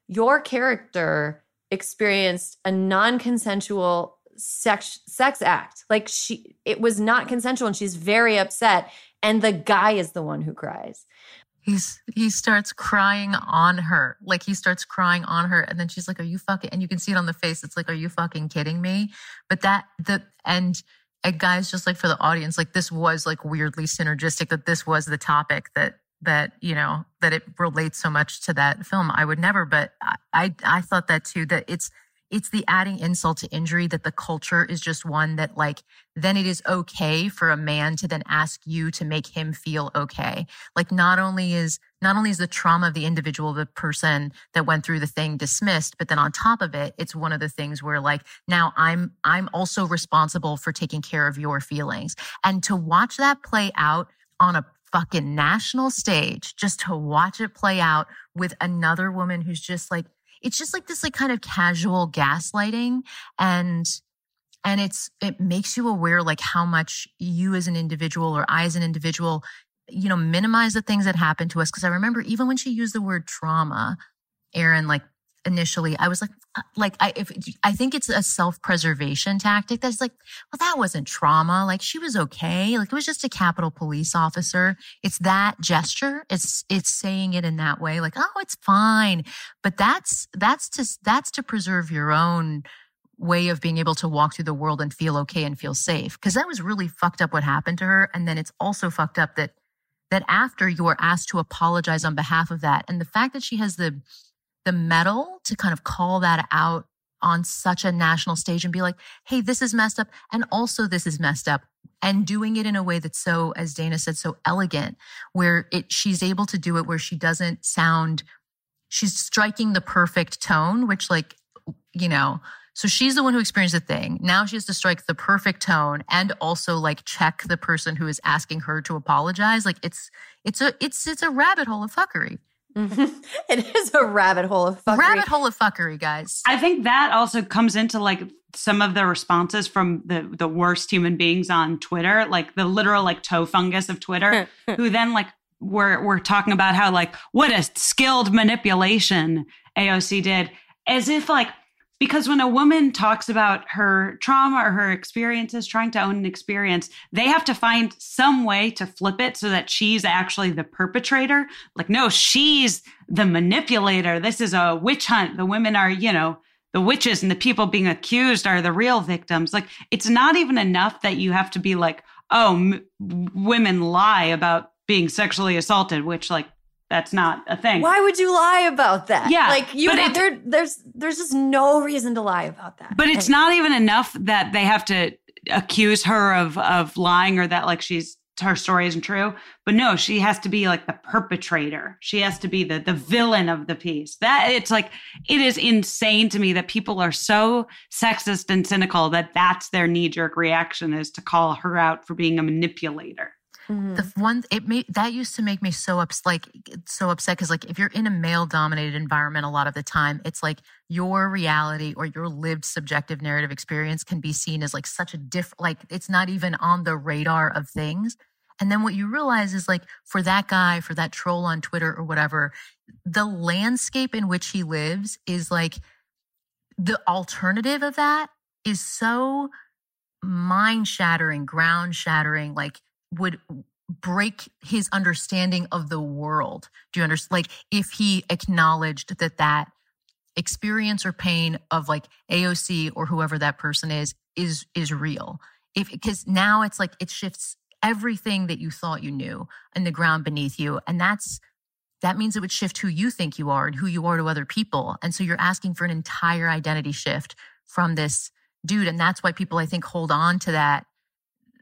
your character experienced a non consensual sex, sex act. Like, she, it was not consensual and she's very upset. And the guy is the one who cries he's he starts crying on her like he starts crying on her and then she's like are you fucking and you can see it on the face it's like are you fucking kidding me but that the and and guys, just like for the audience, like this was like weirdly synergistic that this was the topic that that you know that it relates so much to that film. I would never, but I I, I thought that too. That it's it's the adding insult to injury that the culture is just one that like then it is okay for a man to then ask you to make him feel okay. Like not only is not only is the trauma of the individual the person that went through the thing dismissed but then on top of it it's one of the things where like now i'm i'm also responsible for taking care of your feelings. And to watch that play out on a fucking national stage just to watch it play out with another woman who's just like it's just like this like kind of casual gaslighting and and it's it makes you aware like how much you as an individual or I as an individual you know minimize the things that happen to us. Because I remember even when she used the word trauma Erin like initially I was like uh, like I if I think it's a self-preservation tactic that's like well that wasn't trauma. Like she was okay. Like it was just a Capitol police officer. It's that gesture. It's it's saying it in that way like oh it's fine. But that's that's to that's to preserve your own way of being able to walk through the world and feel okay and feel safe. Because that was really fucked up what happened to her. And then it's also fucked up that that after you are asked to apologize on behalf of that. And the fact that she has the the mettle to kind of call that out on such a national stage and be like, hey, this is messed up. And also this is messed up. And doing it in a way that's so, as Dana said, so elegant, where it she's able to do it where she doesn't sound she's striking the perfect tone, which like, you know, so she's the one who experienced the thing. Now she has to strike the perfect tone and also like check the person who is asking her to apologize. Like it's it's a it's it's a rabbit hole of fuckery. it is a rabbit hole of fuckery. Rabbit hole of fuckery, guys. I think that also comes into like some of the responses from the the worst human beings on Twitter, like the literal like toe fungus of Twitter, who then like we're we're talking about how like what a skilled manipulation AOC did, as if like because when a woman talks about her trauma or her experiences trying to own an experience they have to find some way to flip it so that she's actually the perpetrator. Like no she's the manipulator. This is a witch hunt. The women are you know the witches and the people being accused are the real victims. Like it's not even enough that you have to be like oh m- women lie about being sexually assaulted which like that's not a thing. Why would you lie about that? Yeah, like you, it- there, there's there's just no reason to lie about that. But it's And- not even enough that they have to accuse her of of lying or that like she's her story isn't true. But no, she has to be like the perpetrator. She has to be the the villain of the piece. That it's like it is insane to me that people are so sexist and cynical that that's their knee jerk reaction is to call her out for being a manipulator. Mhm. The one it made that used to make me so ups like so upset because like if you're in a male dominated environment a lot of the time it's like your reality or your lived subjective narrative experience can be seen as like such a different like it's not even on the radar of things and then what you realize is like for that guy for that troll on Twitter or whatever the landscape in which he lives is like the alternative of that is so mind shattering ground shattering like would break his understanding of the world. Do you understand? Like if he acknowledged that that experience or pain of like AOC or whoever that person is is is real. If because now it's like it shifts everything that you thought you knew in the ground beneath you, and that's that means it would shift who you think you are and who you are to other people. And so you're asking for an entire identity shift from this dude, and that's why people I think hold on to that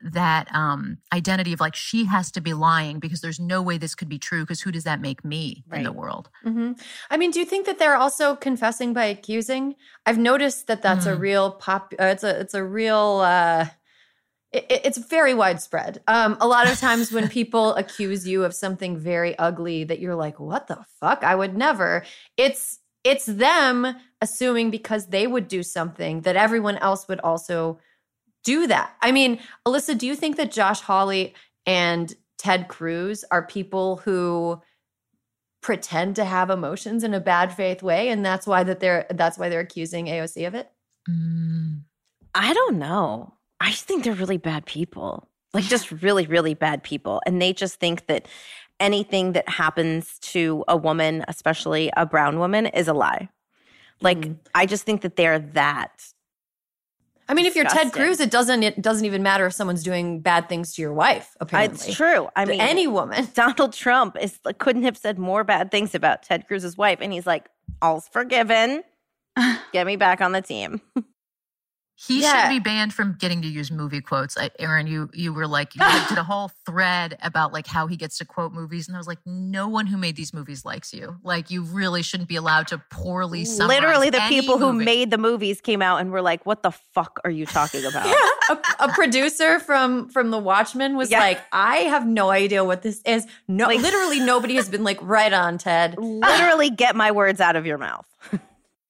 that um identity of like she has to be lying because there's no way this could be true because who does that make me in the Right. world Mhm. I mean, do you think that they're also confessing by accusing? I've noticed that that's a Mm. real pop. Uh, it's a it's a real. Uh, it- it's very widespread. Um, a lot of times when people accuse you of something very ugly that you're like, "What the fuck? I would never." It's it's them assuming because they would do something that everyone else would also do that. I mean, Alyssa, do you think that Josh Hawley and Ted Cruz are people who pretend to have emotions in a bad faith way and that's why that they're that's why they're accusing AOC of it? Mm. I don't know. I think they're really bad people. Like just really, really bad people. And they just think that anything that happens to a woman, especially a brown woman, is a lie. Like Mhm. I just think that they're that. I mean, if you're Ted Cruz, it doesn't it doesn't even matter if someone's doing bad things to your wife, apparently. It's true. I mean any woman. Donald Trump is couldn't have said more bad things about Ted Cruz's wife. And he's like, all's forgiven. Get me back on the team. He Yeah. should be banned from getting to use movie quotes. I, Erin, you you were like you did a whole thread about like how he gets to quote movies, and I was like, no one who made these movies likes you. Like you really shouldn't be allowed to poorly summarize Literally, the any people who made the movies came out and were like, "What the fuck are you talking about?" a, a producer from from The Watchmen was Yeah. like, I have no idea what this is. No, Like- literally nobody has been like right on Ted. Literally, get my words out of your mouth.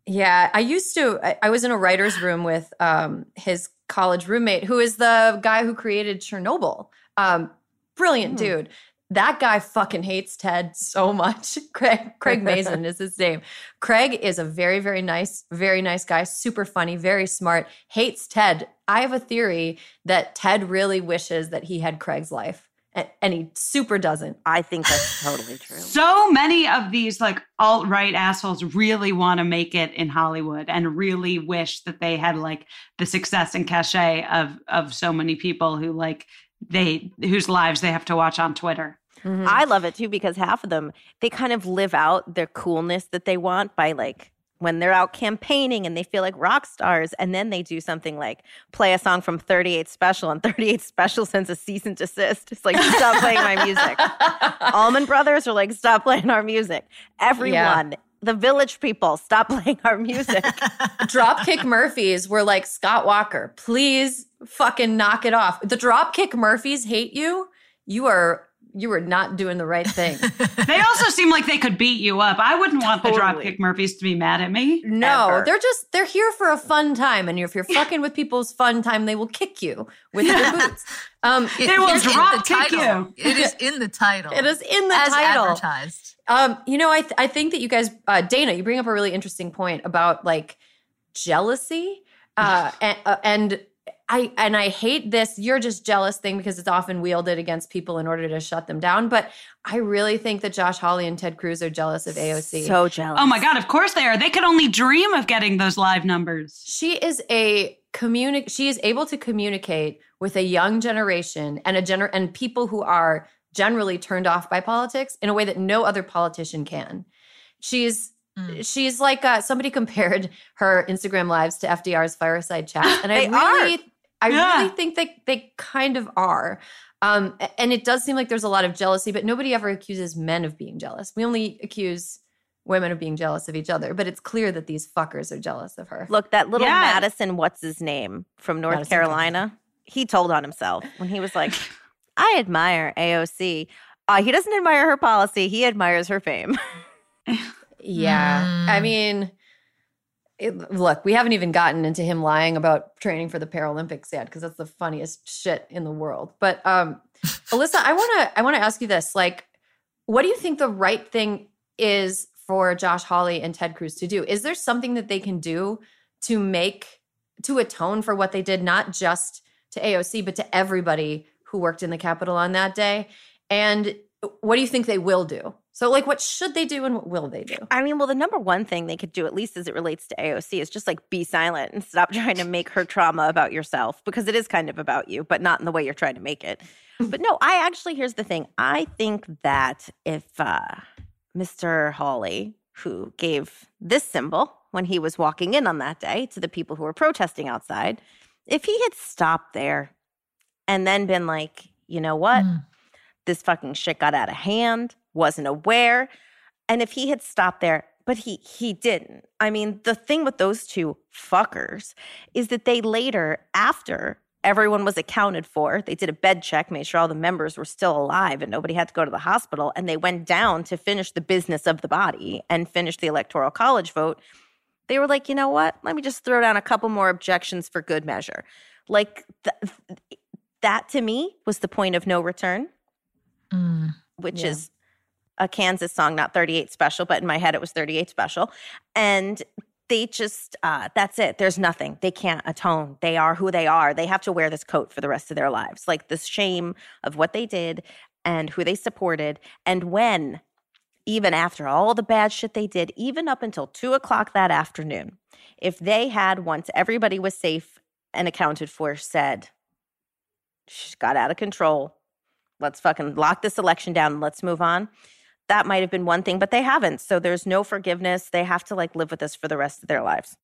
Yeah, I used to. I, I was in a writer's room with um, his college roommate, who is the guy who created Chernobyl. Um, brilliant Hmm. dude. That guy fucking hates Ted so much. Craig Craig Mazin is his name. Craig is a very very nice, very nice guy. Super funny, very smart. Hates Ted. I have a theory that Ted really wishes that he had Craig's life, and, he super doesn't. I think that's totally true. So many of these like alt right assholes really want to make it in Hollywood and really wish that they had like the success and cachet of of so many people who like they whose lives they have to watch on Twitter. Mhm. I love it too because half of them they kind of live out their coolness that they want by like when they're out campaigning and they feel like rock stars and then they do something like play a song from 38 Special and 38 Special sends a cease and desist. It's like stop playing my music. Allman Brothers are like stop playing our music. Everyone, the Village People, stop playing our music. Dropkick Murphys were like Scott Walker, please fucking knock it off. The Dropkick Murphys hate you. You are you were not doing the right thing. They also seem like they could beat you up. I wouldn't want the Dropkick Murphys to be mad at me. No, Ever. they're just they're here for a fun time, and if you're fucking with people's fun time, they will kick you with their boots. Um, It They will is in drop the kick title. you. It is in the title. it is in the as title. advertised. Um, you know, I th- I think that you guys, uh, Dana, you bring up a really interesting point about like jealousy, uh, and, uh, and I and I hate this. You're just jealous thing because it's often wielded against people in order to shut them down. But I really think that Josh Hawley and Ted Cruz are jealous of AOC. So jealous. Oh my god, of course they are. They could only dream of getting those live numbers. she is a communic. She is able to communicate with a young generation and a gener and people who are generally turned off by politics in a way that no other politician can. She's Mm. she's like uh, somebody compared her Instagram lives to FDR's fireside chat, and I They really, I Yeah. really think they they kind of are. Um, and it does seem like there's a lot of jealousy, but nobody ever accuses men of being jealous. We only accuse women of being jealous of each other, but it's clear that these fuckers are jealous of her. Look, that little Yeah. Madison, what's his name from North Madison Carolina, he told on himself when he was like, I admire AOC. Uh, he doesn't admire her policy, he admires her fame. Yeah. I Mm. mean, it, look, we haven't even gotten into him lying about training for the Paralympics yet because that's the funniest shit in the world. But um Alyssa, I want to I want to ask you this. Like what do you think the right thing is for Josh Hawley and Ted Cruz to do? Is there something that they can do to make to atone for what they did not just to AOC but to everybody who worked in the Capitol on that day? And what do you think they will do? So like what should they do and what will they do? I mean, well, the number one thing they could do, at least as it relates to AOC, is just like be silent and stop trying to make her trauma about yourself because it is kind of about you, but not in the way you're trying to make it. but no, I actually, here's the thing. I think that if uh, Mr. Hawley, who gave this symbol when he was walking in on that day to the people who were protesting outside, if he had stopped there and then been like, you know what? Mm. this fucking shit got out of hand, wasn't aware. And if he had stopped there, but he he didn't. I mean, the thing with those two fuckers is that they later, after everyone was accounted for, they did a bed check, made sure all the members were still alive and nobody had to go to the hospital, and they went down to finish the business of the body and finish the electoral college vote. They were like, you know what? Let me just throw down a couple more objections for good measure. Like th- that to me was the point of no return Mm. which Yeah. is a Kansas song, not 38 Special, but in my head it was 38 Special. And they just, uh, that's it. There's nothing. They can't atone. They are who they are. They have to wear this coat for the rest of their lives. Like the shame of what they did and who they supported. And when, even after all the bad shit they did, even up until two o'clock that afternoon, if they had, once everybody was safe and accounted for, said, she got out of control, let's fucking lock this election down let's move on. That might have been one thing, but they haven't. So there's no forgiveness. They have to like live with this for the rest of their lives.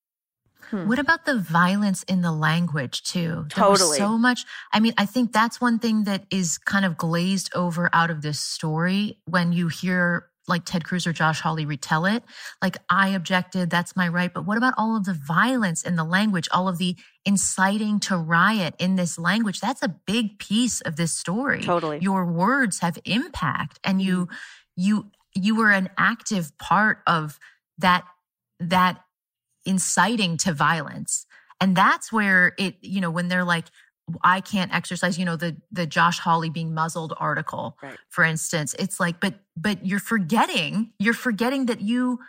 Hmm. What about the violence in the language too? Totally. so much. I mean, I think that's one thing that is kind of glazed over out of this story when you hear like Ted Cruz or Josh Hawley retell it. Like, I objected, that's my right. But what about all of the violence in the language, all of the inciting to riot in this language? That's a big piece of this story. Totally. Your words have impact and you, mm-hmm. You, you were an active part of that, that inciting to violence. And that's where it, you know, when they're like, I can't exercise, you know, the the Josh Hawley being muzzled article, right. for instance. It's like, but but you're forgetting, you're forgetting that you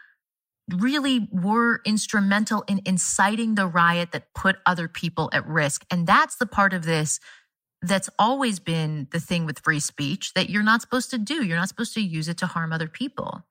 really were instrumental in inciting the riot that put other people at risk. And that's the part of this that's always been the thing with free speech that you're not supposed to do. You're not supposed to use it to harm other people.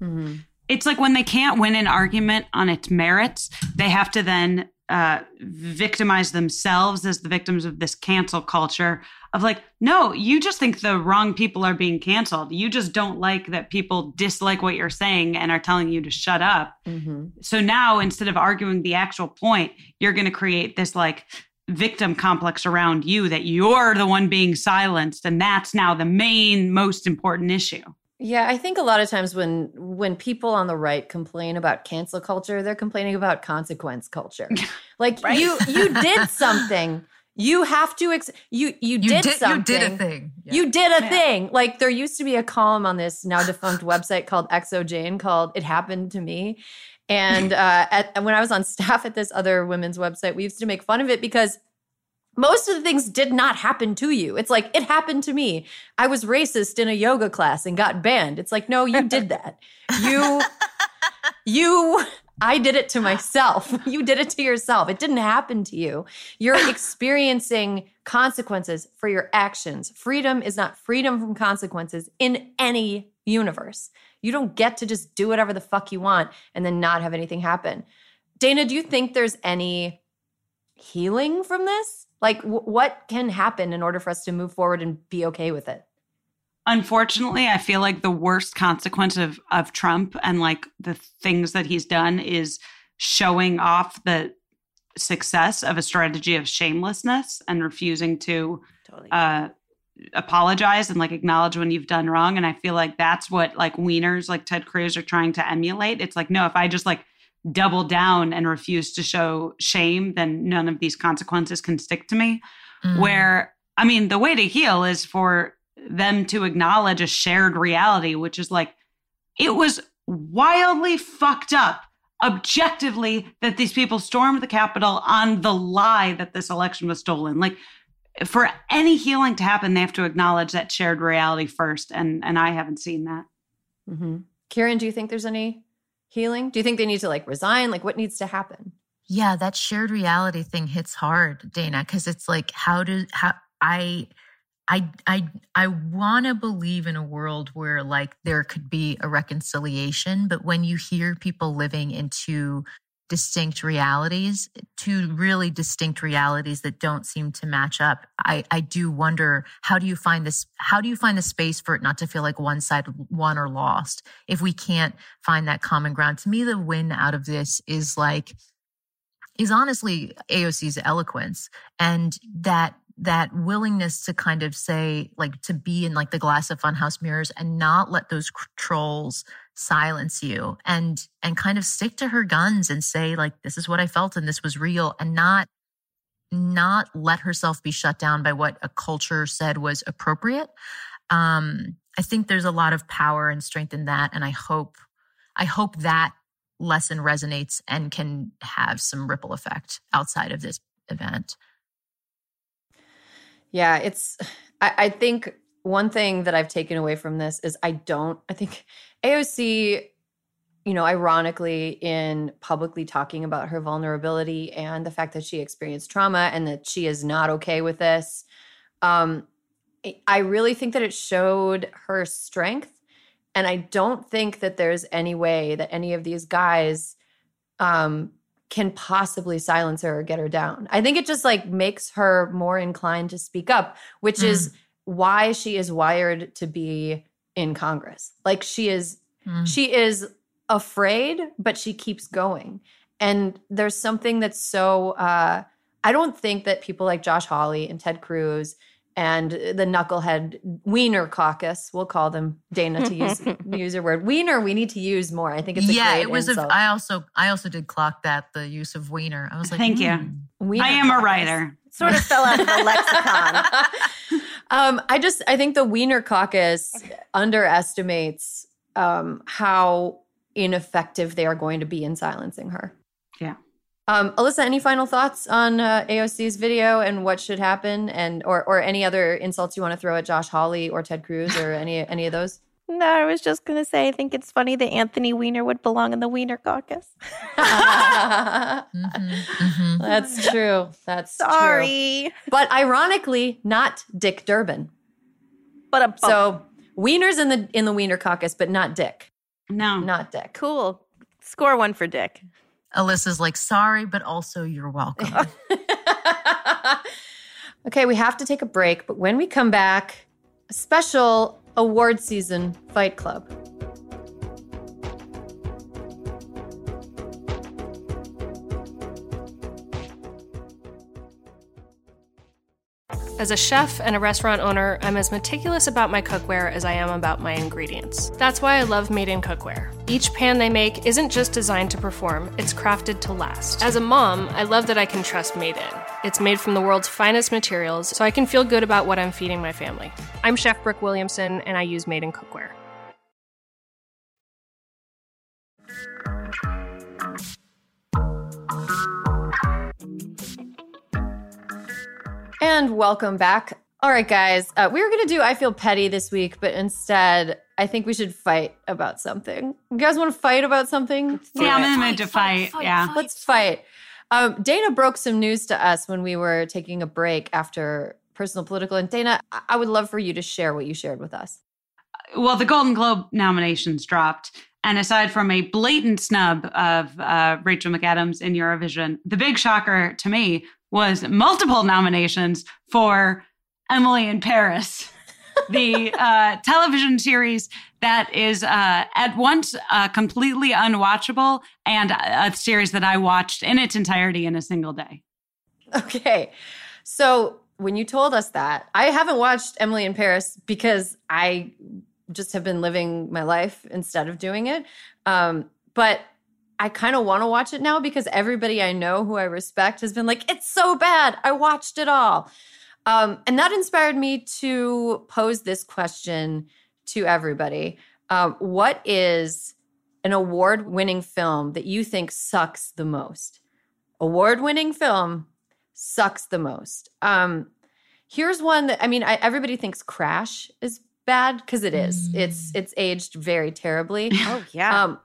Mm-hmm. It's like when they can't win an argument on its merits, they have to then uh, victimize themselves as the victims of this cancel culture of like, no, you just think the wrong people are being canceled. You just don't like that people dislike what you're saying and are telling you to shut up. Mm-hmm. So now instead of arguing the actual point, you're going to create this like victim complex around you that you're the one being silenced. And that's now the main, most important issue. Yeah, I think a lot of times when when people on the right complain about cancel culture, they're complaining about consequence culture. Like right? you you did something. You have to ex- you you, you did, did, something. You did a thing. Yeah. You did a yeah. thing. Like there used to be a column on this now defunct website called XOJane called "It Happened to Me," and uh, at, when I was on staff at this other women's website, we used to make fun of it because most of the things did not happen to you. It's like, it happened to me. I was racist in a yoga class and got banned. It's like, no, you did that. You, you, I did it to myself. You did it to yourself. It didn't happen to you. You're experiencing consequences for your actions. Freedom is not freedom from consequences in any universe. You don't get to just do whatever the fuck you want and then not have anything happen. Dana, do you think there's any healing from this? Like, w- what can happen in order for us to move forward and be okay with it? Unfortunately, I feel like the worst consequence of, of Trump and like the things that he's done is showing off the success of a strategy of shamelessness and refusing to totally. uh, apologize and like acknowledge when you've done wrong. And I feel like that's what like wieners like Ted Cruz are trying to emulate. It's like, no, if I just like double down and refuse to show shame, then none of these consequences can stick to me. Mm. Where, I mean, the way to heal is for them to acknowledge a shared reality, which is like, it was wildly fucked up objectively that these people stormed the Capitol on the lie that this election was stolen. Like, for any healing to happen, they have to acknowledge that shared reality first, and and I haven't seen that. Mm-hmm. Kiran, do you think there's any healing? Do you think they need to like resign? Like what needs to happen? Yeah, that shared reality thing hits hard, Dana, because it's like how do how I I I I want to believe in a world where like there could be a reconciliation, but when you hear people living into distinct realities, two really distinct realities that don't seem to match up. I, I do wonder how do you find this? How do you find the space for it not to feel like one side won or lost? If we can't find that common ground, to me, the win out of this is like, is honestly AOC's eloquence and that that willingness to kind of say like to be in like the glass of funhouse mirrors and not let those trolls silence you and and kind of stick to her guns and say like this is what I felt and this was real and not not let herself be shut down by what a culture said was appropriate. Um, I think there's a lot of power and strength in that, and I hope I hope that lesson resonates and can have some ripple effect outside of this event. Yeah, it's I, I think one thing that I've taken away from this is I don't, I think AOC, you know, ironically, in publicly talking about her vulnerability and the fact that she experienced trauma and that she is not okay with this, um, I really think that it showed her strength. And I don't think that there's any way that any of these guys um, can possibly silence her or get her down. I think it just like makes her more inclined to speak up, which mm. is why she is wired to be in Congress. Like she is Mm. she is afraid, but she keeps going. And there's something that's so uh I don't think that people like Josh Hawley and Ted Cruz and the knucklehead Wiener caucus, we'll call them Dana to use use your word. Wiener, we need to use more. I think it's a yeah, great it was. A, insult. I also, I also did clock that the use of wiener. I was like, Thank you. hmm. Wiener I am a writer. Sort of fell out of the lexicon. um, I just I think the Wiener Caucus underestimates um, how ineffective they are going to be in silencing her. Yeah. Um, Alyssa, any final thoughts on uh, AOC's video and what should happen, and or or any other insults you want to throw at Josh Hawley or Ted Cruz or any any of those? No, I was just gonna say I think it's funny that Anthony Weiner would belong in the Weiner Caucus. That's Mhm, mhm. true. That's true. Sorry, But ironically, not Dick Durbin. but a So Weiner's in the in the Weiner Caucus, but not Dick. No. Not Dick. cool. Score one for Dick. Alyssa's like, sorry, but also you're welcome. okay, we have to take a break, but when we come back, a special award season fight club. As a chef and a restaurant owner, I'm as meticulous about my cookware as I am about my ingredients. That's why I love Made in Cookware. Each pan they make isn't just designed to perform, it's crafted to last. As a mom, I love that I can trust Made in. It's made from the world's finest materials, so I can feel good about what I'm feeding my family. I'm Chef Brooke Williamson, and I use Made in Cookware. And welcome back. All right, guys, uh, we were going to do I Feel Petty this week, but instead, I think we should fight about something. You guys want to fight about something? Yeah, I'm in the Fight, mood to fight, fight. fight, yeah. fight. Let's fight. Um, Dana broke some news to us when we were taking a break after personal political. And Dana, I- would love for you to share what you shared with us. Well, the Golden Globe nominations dropped. And aside from a blatant snub of uh, Rachel McAdams in Eurovision, the big shocker to me was multiple nominations for Emily in Paris, the uh, television series that is uh, at once uh, completely unwatchable and a a series that I watched in its entirety in a single day. Okay. So when you told us that, I haven't watched Emily in Paris because I just have been living my life instead of doing it. Um, but I kind of want to watch it now because everybody I know who I respect has been like, it's so bad. I watched it all. Um, and that inspired me to pose this question to everybody. Um, what is an award winning film that you think sucks the most? Award winning film sucks the most. Um, here's one that I mean, I, everybody thinks Crash is bad because it is. It's it's aged very terribly. Oh yeah. Um,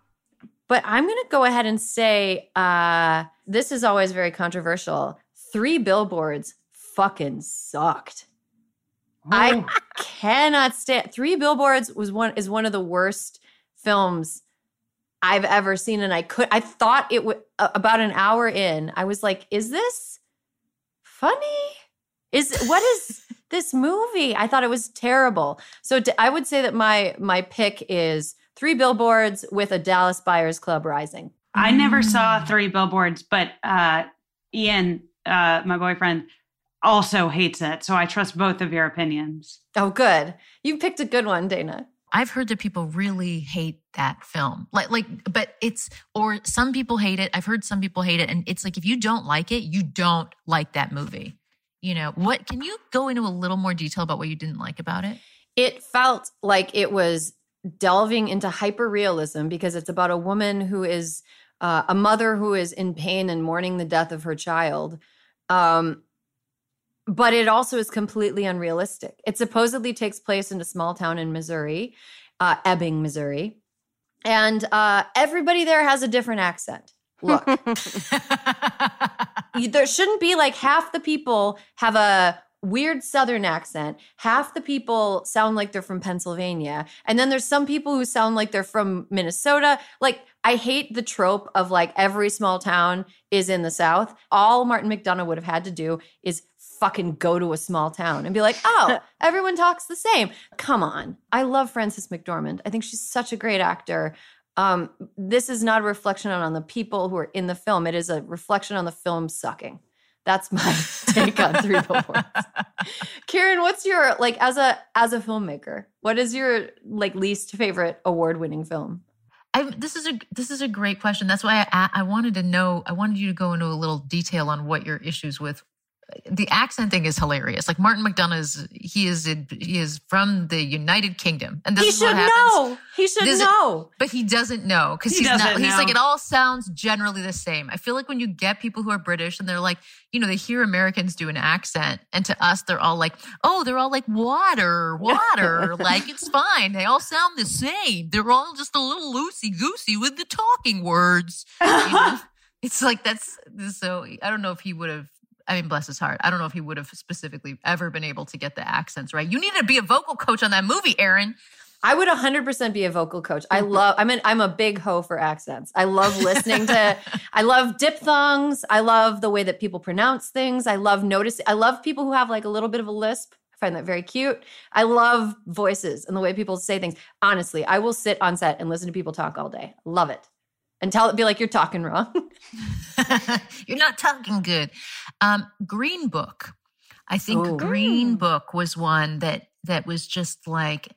but I'm going to go ahead and say uh, this is always very controversial. Three billboards fucking sucked. I cannot stand. Three billboards was one is one of the worst films I've ever seen, and I could. I thought it would about an hour in. I was like, "Is this funny? Is what is this movie?" I thought it was terrible. So d- I would say that my my pick is Three Billboards with a Dallas Buyers Club Rising. I never saw three billboards, but uh, Ian, uh, my boyfriend, also hates it. So I trust both of your opinions. Oh, good. You picked a good one, Dana. I've heard that people really hate that film. Like, like, but it's, or some people hate it. I've heard some people hate it. And it's like, if you don't like it, you don't like that movie. You know, what, can you go into a little more detail about what you didn't like about it? It felt like it was delving into hyper realism because it's about a woman who is uh, a mother who is in pain and mourning the death of her child. Um, but it also is completely unrealistic. It supposedly takes place in a small town in Missouri, uh, Ebbing, Missouri. And uh, everybody there has a different accent. Look, there shouldn't be like half the people have a weird southern accent half the people sound like they're from pennsylvania and then there's some people who sound like they're from minnesota like i hate the trope of like every small town is in the south all martin mcdonagh would have had to do is fucking go to a small town and be like, oh, everyone talks the same. Come on. I love Frances McDormand. I think she's such a great actor. Um, this is not a reflection on, on the people who are in the film. It is a reflection on the film sucking. That's my take on three billboards. Kiran, what's your like as a as a filmmaker? What is your like least favorite award winning film? I, this is a this is a great question. That's why I, I wanted to know. I wanted you to go into a little detail on what your issues with the accent thing is hilarious. Like Martin McDonagh is he is he is from the United Kingdom, and this he is should what happens. know. He should This is- know. But he doesn't know because He he's not. doesn't He's like it all sounds generally the same. I feel like when you get people who are British and they're like, you know, they hear Americans do an accent, and to us they're all like, oh, they're all like water, water, like it's fine. They all sound the same. They're all just a little loosey goosey with the talking words. You know? it's like that's so. I don't know if he would have. I mean, bless his heart. I don't know if he would have specifically ever been able to get the accents right. You needed to be a vocal coach on that movie, Erin. I would 100% be a vocal coach. I mm-hmm. love I mean I'm a big hoe for accents. I love listening to I love diphthongs. I love the way that people pronounce things. I love noticing I love people who have like a little bit of a lisp. I find that very cute. I love voices and the way people say things. Honestly, I will sit on set and listen to people talk all day. Love it. And tell it be like you're talking wrong. You're not talking good. Um, Green Book. I think Ooh. Green Book was one that that was just like,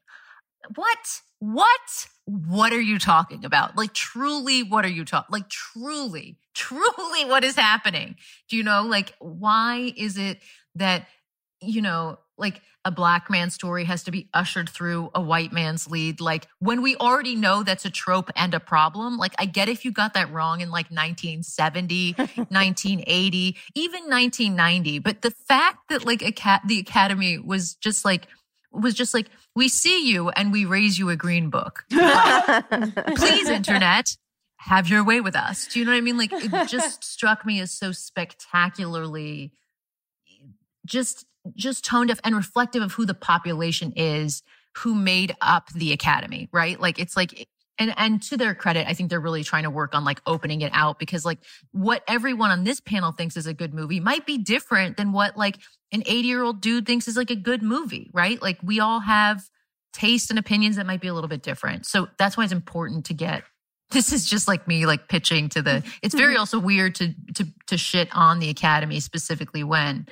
what? What? What are you talking about? Like truly, what are you talking? Like truly, truly, what is happening? Do you know? Like, why is it that you know, like a black man's story has to be ushered through a white man's lead. Like when we already know that's a trope and a problem. Like I get if you got that wrong in like 1970, 1980, even 1990. But the fact that like a cat, the Academy was just like, was just like, we see you and we raise you a green book. Please, internet, have your way with us. Do you know what I mean? Like it just struck me as so spectacularly just just tone deaf and reflective of who the population is who made up the academy right? Like it's like and and to their credit i think they're really trying to work on like opening it out because like what everyone on this panel thinks is a good movie might be different than what like an 80 year old dude thinks is like a good movie right? Like we all have tastes and opinions that might be a little bit different. So that's why it's important to get this is just like me like pitching to the it's very also weird to to to shit on the academy specifically when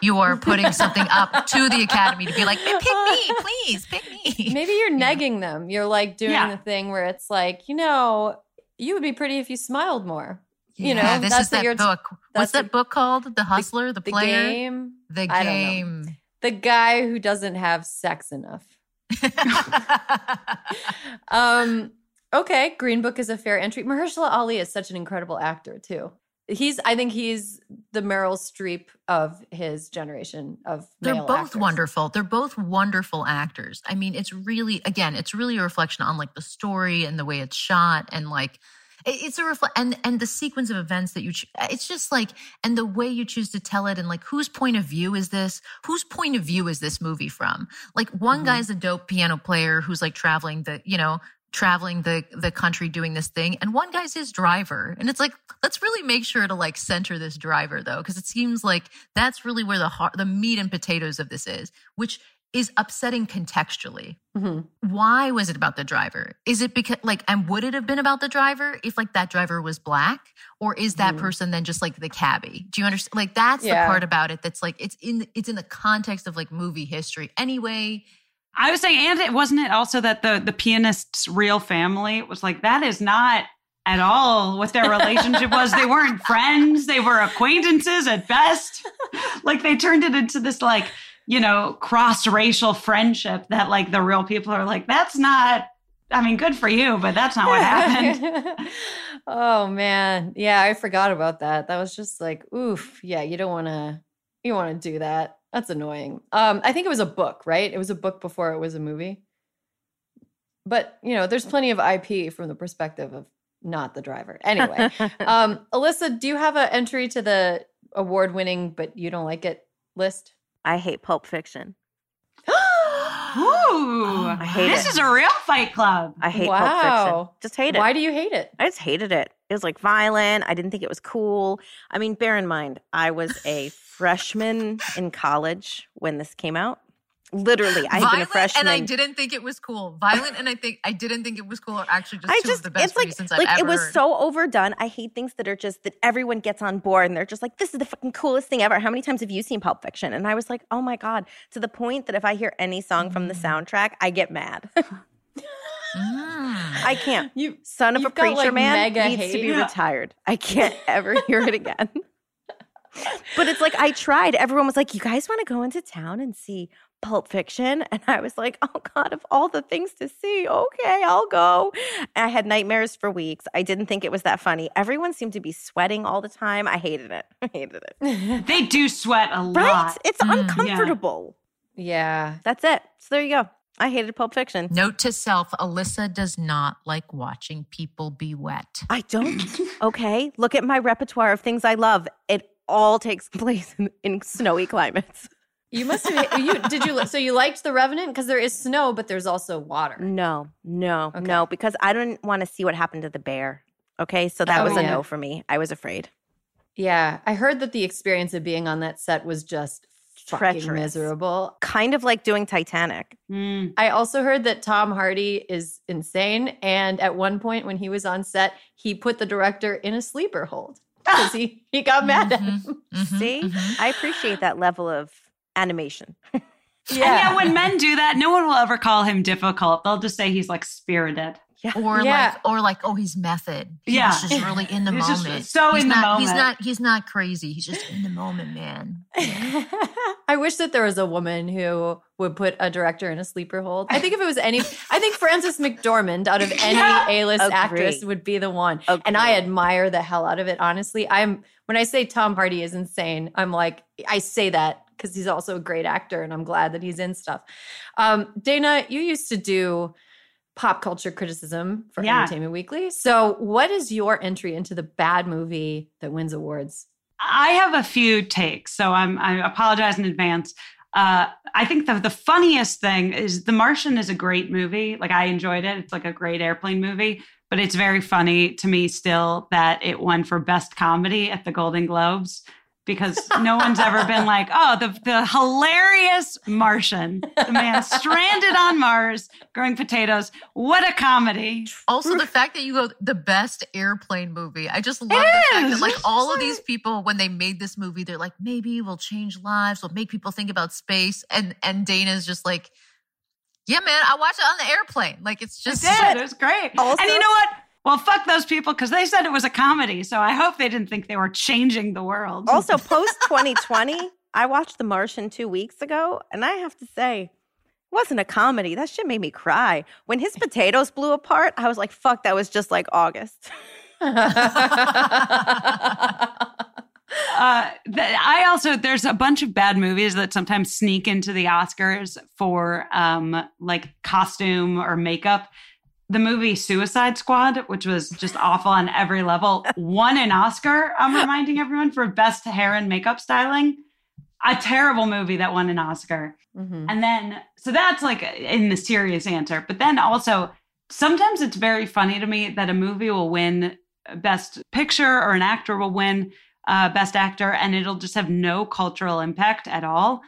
you are putting something up to the academy to be like pick me please pick me Maybe you're negging them. You're like doing Yeah. the thing where it's like, you know, you would be pretty if you smiled more. You Yeah, know, this that's is that book what's that the- book called the hustler the, The player game. the don't know. game The guy who doesn't have sex enough. Um, okay, Green Book is a fair entry. Mahershala Ali is such an incredible actor too. He's, I think he's the Meryl Streep of his generation of. They're both actors. wonderful. They're both wonderful actors. I mean, it's really, again, it's really a reflection on like the story and the way it's shot and like it's a reflect and and the sequence of events that you ch- it's just like and the way you choose to tell it and like whose point of view is this whose point of view is this movie from like one Mhm. guy's a dope piano player who's like traveling the you know traveling the the country doing this thing. And one guy's his driver. And it's like let's really make sure to like center this driver though because it seems like that's really where the heart the meat and potatoes of this is which is upsetting contextually. Mhm. why was it about the driver? Is it because like and would it have been about the driver if like that driver was black? Or is that Mhm. person then just like the cabbie? Do you understand like that's Yeah. the part about it that's like it's in it's in the context of like movie history anyway I was saying, and it wasn't it also that the the pianist's real family was like that is not at all what their relationship was. They weren't friends; they were acquaintances at best. like they turned it into this like you know cross racial friendship that like the real people are like that's not. I mean, good for you, but that's not what happened. oh man, yeah, I forgot about that. That was just like, oof, yeah, you don't want to, you want to do that. That's annoying. Um, I think it was a book, right? It was a book before it was a movie. But you know, there's plenty of IP from the perspective of not the driver. Anyway, um, Alyssa, do you have an entry to the award-winning but you don't like it list? I hate Pulp Fiction. Ooh, I hate this it. is a real fight club. I hate Pulp Fiction. Just hate it. Why do you hate it? I just hated it. It was like violent. I didn't think it was cool. I mean, bear in mind, I was a freshman in college when this came out. Literally, I had been a freshman. and I didn't think it was cool. Violent, and I think I didn't think it was cool. Are actually just I two just, of the best it's like, reasons I've like ever it was heard. so overdone. I hate things that are just that everyone gets on board and they're just like, this is the fucking coolest thing ever. How many times have you seen Pulp Fiction? And I was like, oh my God, to the point that if I hear any song from Mm. the soundtrack, I get mad. Mm. I can't. You Son of a preacher like, man needs to be hate. retired. I can't ever hear it again. but it's like I tried. Everyone was like, "You guys want to go into town and see Pulp Fiction?" And I was like, "Oh God, of all the things to see, okay, I'll go." And I had nightmares for weeks. I didn't think it was that funny. Everyone seemed to be sweating all the time. I hated it. I hated it. They do sweat a lot. Right? lot. It's Mm, yeah. uncomfortable. yeah. That's it. So there you go. I hated Pulp Fiction. Note to self: Alyssa does not like watching people be wet. I don't. Okay, look at my repertoire of things I love. It all takes place in, in snowy climates. You must have you did you so you liked the Revenant because there is snow, but there's also water. No, no, Okay. no, because I didn't want to see what happened to the bear. Okay, so that Oh, was a yeah. no for me. I was afraid. Yeah, I heard that the experience of being on that set was just fucking Treacherous. miserable. Kind of like doing Titanic. Mm. I also heard that Tom Hardy is insane, and at one point when he was on set, he put the director in a sleeper hold because he he got mad at Mhm, him. mhm, See, mhm. I appreciate that level of animation. And yeah, when men do that, no one will ever call him difficult. They'll just say he's like spirited. Yeah. Or Yeah. like, or like, oh, he's method. He's Yeah. just really in the He's just moment. so he's in the not, He's not. He's not crazy. He's just in the moment, man. I wish that there was a woman who would put a director in a sleeper hold. I think if it was any, I think Frances McDormand out of any Yeah. A-list Agree. actress would be the one. And I admire the hell out of it. Honestly, I'm when I say Tom Hardy is insane, I'm like I say that because he's also a great actor, and I'm glad that he's in stuff. Um, Dana, you used to do pop culture criticism for Yeah. Entertainment Weekly. So, what is your entry into the bad movie that wins awards? I have a few takes, so I'm I apologize in advance. Uh, I think the the funniest thing is The Martian is a great movie. Like I enjoyed it. It's like a great airplane movie, but it's very funny to me still that it won for best comedy at the Golden Globes because no one's ever been like, oh, the the hilarious Martian, the man stranded on Mars growing potatoes. What a comedy! Also, the fact that you go the best airplane movie. I just love the fact is. that like all of these people when they made this movie, they're like, maybe we'll change lives, we'll make people think about space. And and Dana's just like, yeah, man, I watched it on the airplane. Like it's just It did. It was great. Also- and you know what? Well, fuck those people because they said it was a comedy. So I hope they didn't think they were changing the world. Also, post 2020, I watched The Martian two weeks ago, and I have to say, it wasn't a comedy. That shit made me cry. When his potatoes blew apart, I was like, fuck, that was just like August. uh, th- I also there's a bunch of bad movies that sometimes sneak into the Oscars for um, like costume or makeup. The movie Suicide Squad, which was just awful on every level, won an Oscar. I'm reminding everyone for best hair and makeup styling. A terrible movie that won an Oscar. Mhm. And then, so that's like in the serious answer. But then also, sometimes it's very funny to me that a movie will win Best Picture or an actor will win uh, Best Actor and it'll just have no cultural impact at all.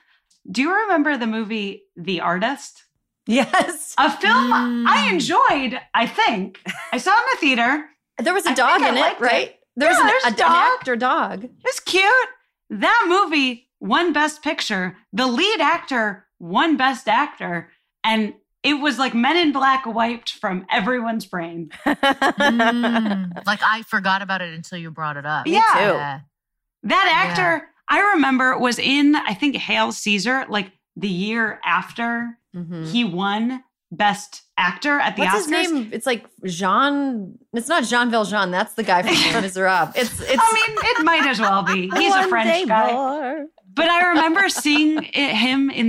Do you remember the movie The Artist? Yes. A film Mm. I enjoyed, I think. I saw in the theater. There was a I dog in it, liked it. right? There was an, there's a a, an dog. actor dog. It was cute. That movie won Best Picture. The lead actor won Best Actor. And it was like Men in Black wiped from everyone's brain. Mm, like I forgot about it until you brought it up. Me Yeah. too. Yeah. That actor, I remember, was in, I think, Hail Caesar, like the year after Mhm. he won Best Actor at the What's Oscars. his name? It's like Jean. It's not Jean Valjean. That's the guy from Les Miserables. It's it's. I mean, it might as well be. He's a French guy. more. But I remember seeing it, him in